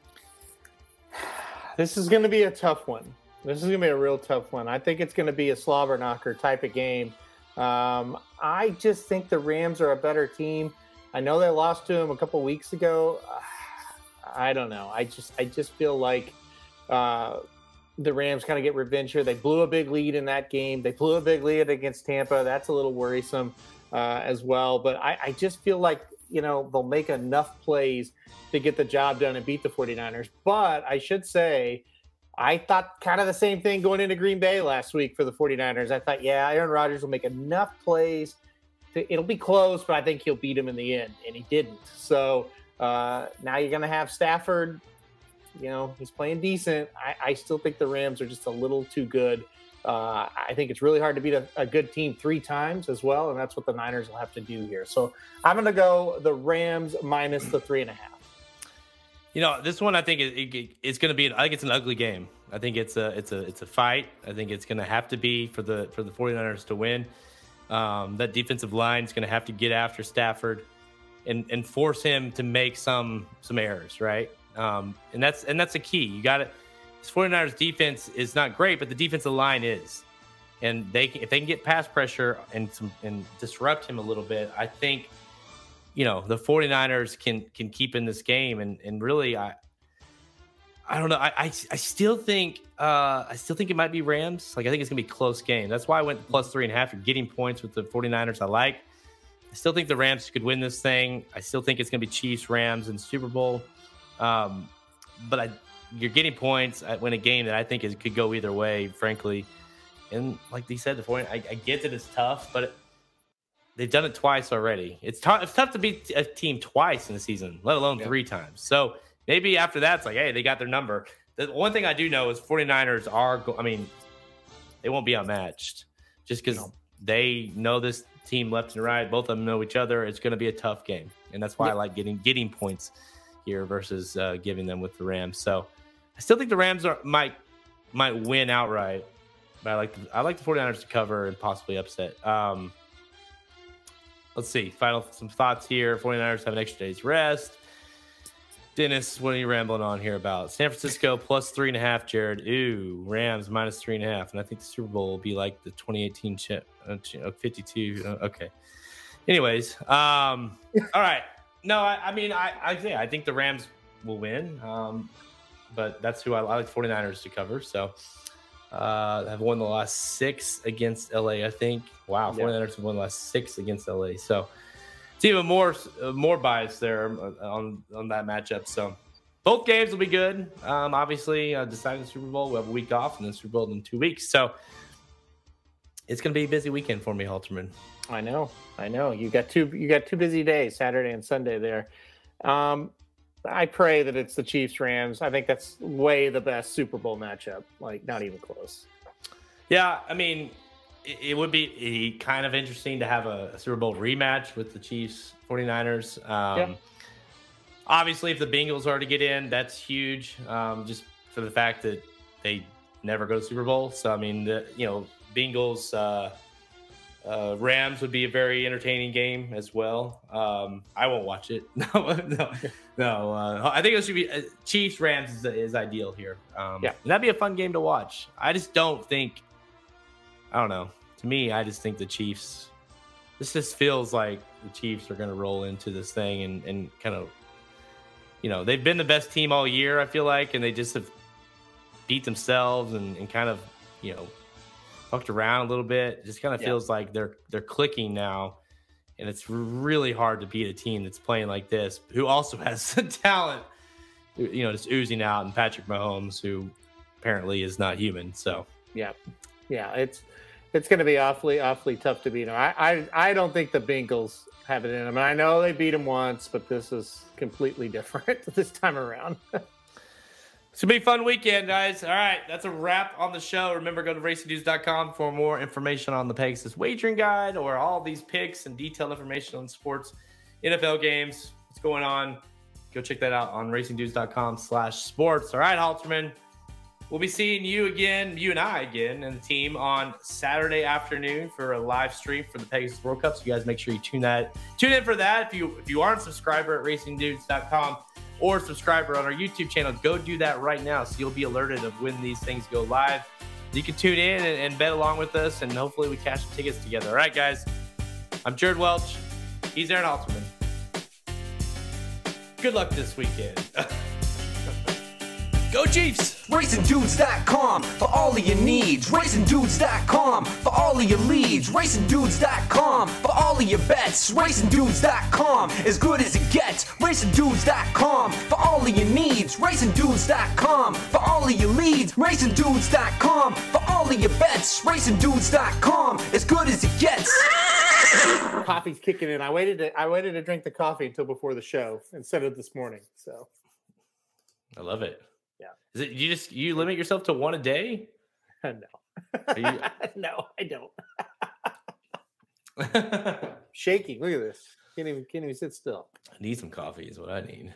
This is going to be a tough one. This is going to be a real tough one. I think it's going to be a slobber knocker type of game. Um, I just think the Rams are a better team. I know they lost to them a couple weeks ago. I don't know. I just I just feel like uh, the Rams kind of get revenge here. They blew a big lead in that game. They blew a big lead against Tampa. That's a little worrisome uh, as well. But I, I just feel like you know they'll make enough plays to get the job done and beat the 49ers. But I should say, I thought kind of the same thing going into Green Bay last week for the 49ers. I thought, yeah, Aaron Rodgers will make enough plays. To, it'll be close, but I think he'll beat him in the end. And he didn't. So uh, now you're going to have Stafford. You know, he's playing decent. I, I still think the Rams are just a little too good. Uh, I think it's really hard to beat a, a good team three times as well. And that's what the Niners will have to do here. So I'm going to go the Rams minus the three and a half. You know, this one I think it, it, it's going to be. I think it's an ugly game. I think it's a it's a it's a fight. I think it's going to have to be for the for the 49ers to win. Um, that defensive line is going to have to get after Stafford and and force him to make some some errors, right? Um, and that's and that's a key. You got it. This 49ers defense is not great, but the defensive line is. And they if they can get pass pressure and some and disrupt him a little bit, I think you know the 49ers can can keep in this game. And and really i i don't know. I i, I still think uh i still think it might be rams. Like i think it's gonna be close game. That's why i went plus three and a half. You're getting points with the 49ers i like. I still think the rams could win this thing. I still think it's gonna be chiefs rams and super bowl um but i you're getting points when a game that i think is could go either way frankly and like they said the 40 I, I get that it's tough but they've done it twice already. It's tough. It's tough to beat a team twice in the season, let alone Yeah. three times. So maybe after that, it's like, hey, they got their number. The one thing I do know is 49ers are. Go- I mean, they won't be outmatched just because No. they know this team left and right. Both of them know each other. It's going to be a tough game, and that's why I like getting getting points here versus uh, giving them with the Rams. So I still think the Rams are might might win outright, but I like the, I like the 49ers to cover and possibly upset. Um, let's see. Final some thoughts here. 49ers have an extra day's rest. Dennis, what are you rambling on here about? San Francisco plus three and a half, Jared. Ooh, Rams minus three and a half. And I think the Super Bowl will be like the 2018 chip, uh, uh 52. Uh, okay. Anyways, um, all right. No, I, I mean, I, I, yeah, I think the Rams will win. Um, but that's who I, I like 49ers to cover. So uh, have won the last six against LA, I think. Wow, 49ers have won the last six against LA. So it's even more uh, more bias there on on that matchup. So both games will be good. Um, obviously, uh, deciding the Super Bowl, we have a week off, and then Super Bowl in two weeks. So it's going to be a busy weekend for me, Halterman. I know, I know. You got two you got two busy days, Saturday and Sunday there. Um, I pray that it's the Chiefs Rams. I think that's way the best Super Bowl matchup. Like not even close. Yeah, I mean, it, would be kind of interesting to have a, a, Super Bowl rematch with the Chiefs 49ers. Um, yeah. Obviously, if the Bengals are to get in, that's huge. Um, just for the fact that they never go to Super Bowl. So I mean, the you know Bengals uh, uh, Rams would be a very entertaining game as well. Um, I won't watch it. No, no, no. Uh, I think it should be uh, Chiefs Rams is, is ideal here. Um, yeah, that'd be a fun game to watch. I just don't think. I don't know to me, I just think the Chiefs. This just feels like the Chiefs are going to roll into this thing and and kind of, you know, they've been the best team all year. I feel like, and they just have beat themselves and, and kind of, you know, fucked around a little bit. It just kind of yeah. feels like they're they're clicking now, and it's really hard to beat a team that's playing like this, who also has the talent, you know, just oozing out, and Patrick Mahomes, who apparently is not human. So yeah, yeah, it's it's going to be awfully, awfully tough to beat them. I, I, I don't think the Bengals have it in them. And I know they beat them once, but this is completely different this time around. It's gonna be a fun weekend, guys. All right, that's a wrap on the show. Remember, go to racingdudes.com for more information on the Pegasus wagering guide or all these picks and detailed information on sports, NFL games, what's going on. Go check that out on racingdudes.com slash sports. All right, Halterman. We'll be seeing you again, you and I again, and the team on Saturday afternoon for a live stream for the Pegasus World Cup. So you guys make sure you tune that tune in for that. If you if you aren't a subscriber at racingdudes.com or subscriber on our YouTube channel, go do that right now. So you'll be alerted of when these things go live. You can tune in and, and bet along with us, and hopefully we cash some tickets together. All right, guys. I'm Jared Welch. He's Aaron Halterman. Good luck this weekend. Go Chiefs! RacingDudes.com for all of your needs. RacingDudes.com for all of your leads. RacingDudes.com for all of your bets. RacingDudes.com as good as it gets. RacingDudes.com for all of your needs. RacingDudes.com for all of your leads. RacingDudes.com for all of your bets. RacingDudes.com as good as it gets. Coffee's kicking in. I waited to I waited to drink the coffee until before the show instead of this morning. So I love it. Is it you just you limit yourself to one a day? no. You... no, I don't. Shaking. Look at this. Can't even can't even sit still. I need some coffee is what I need.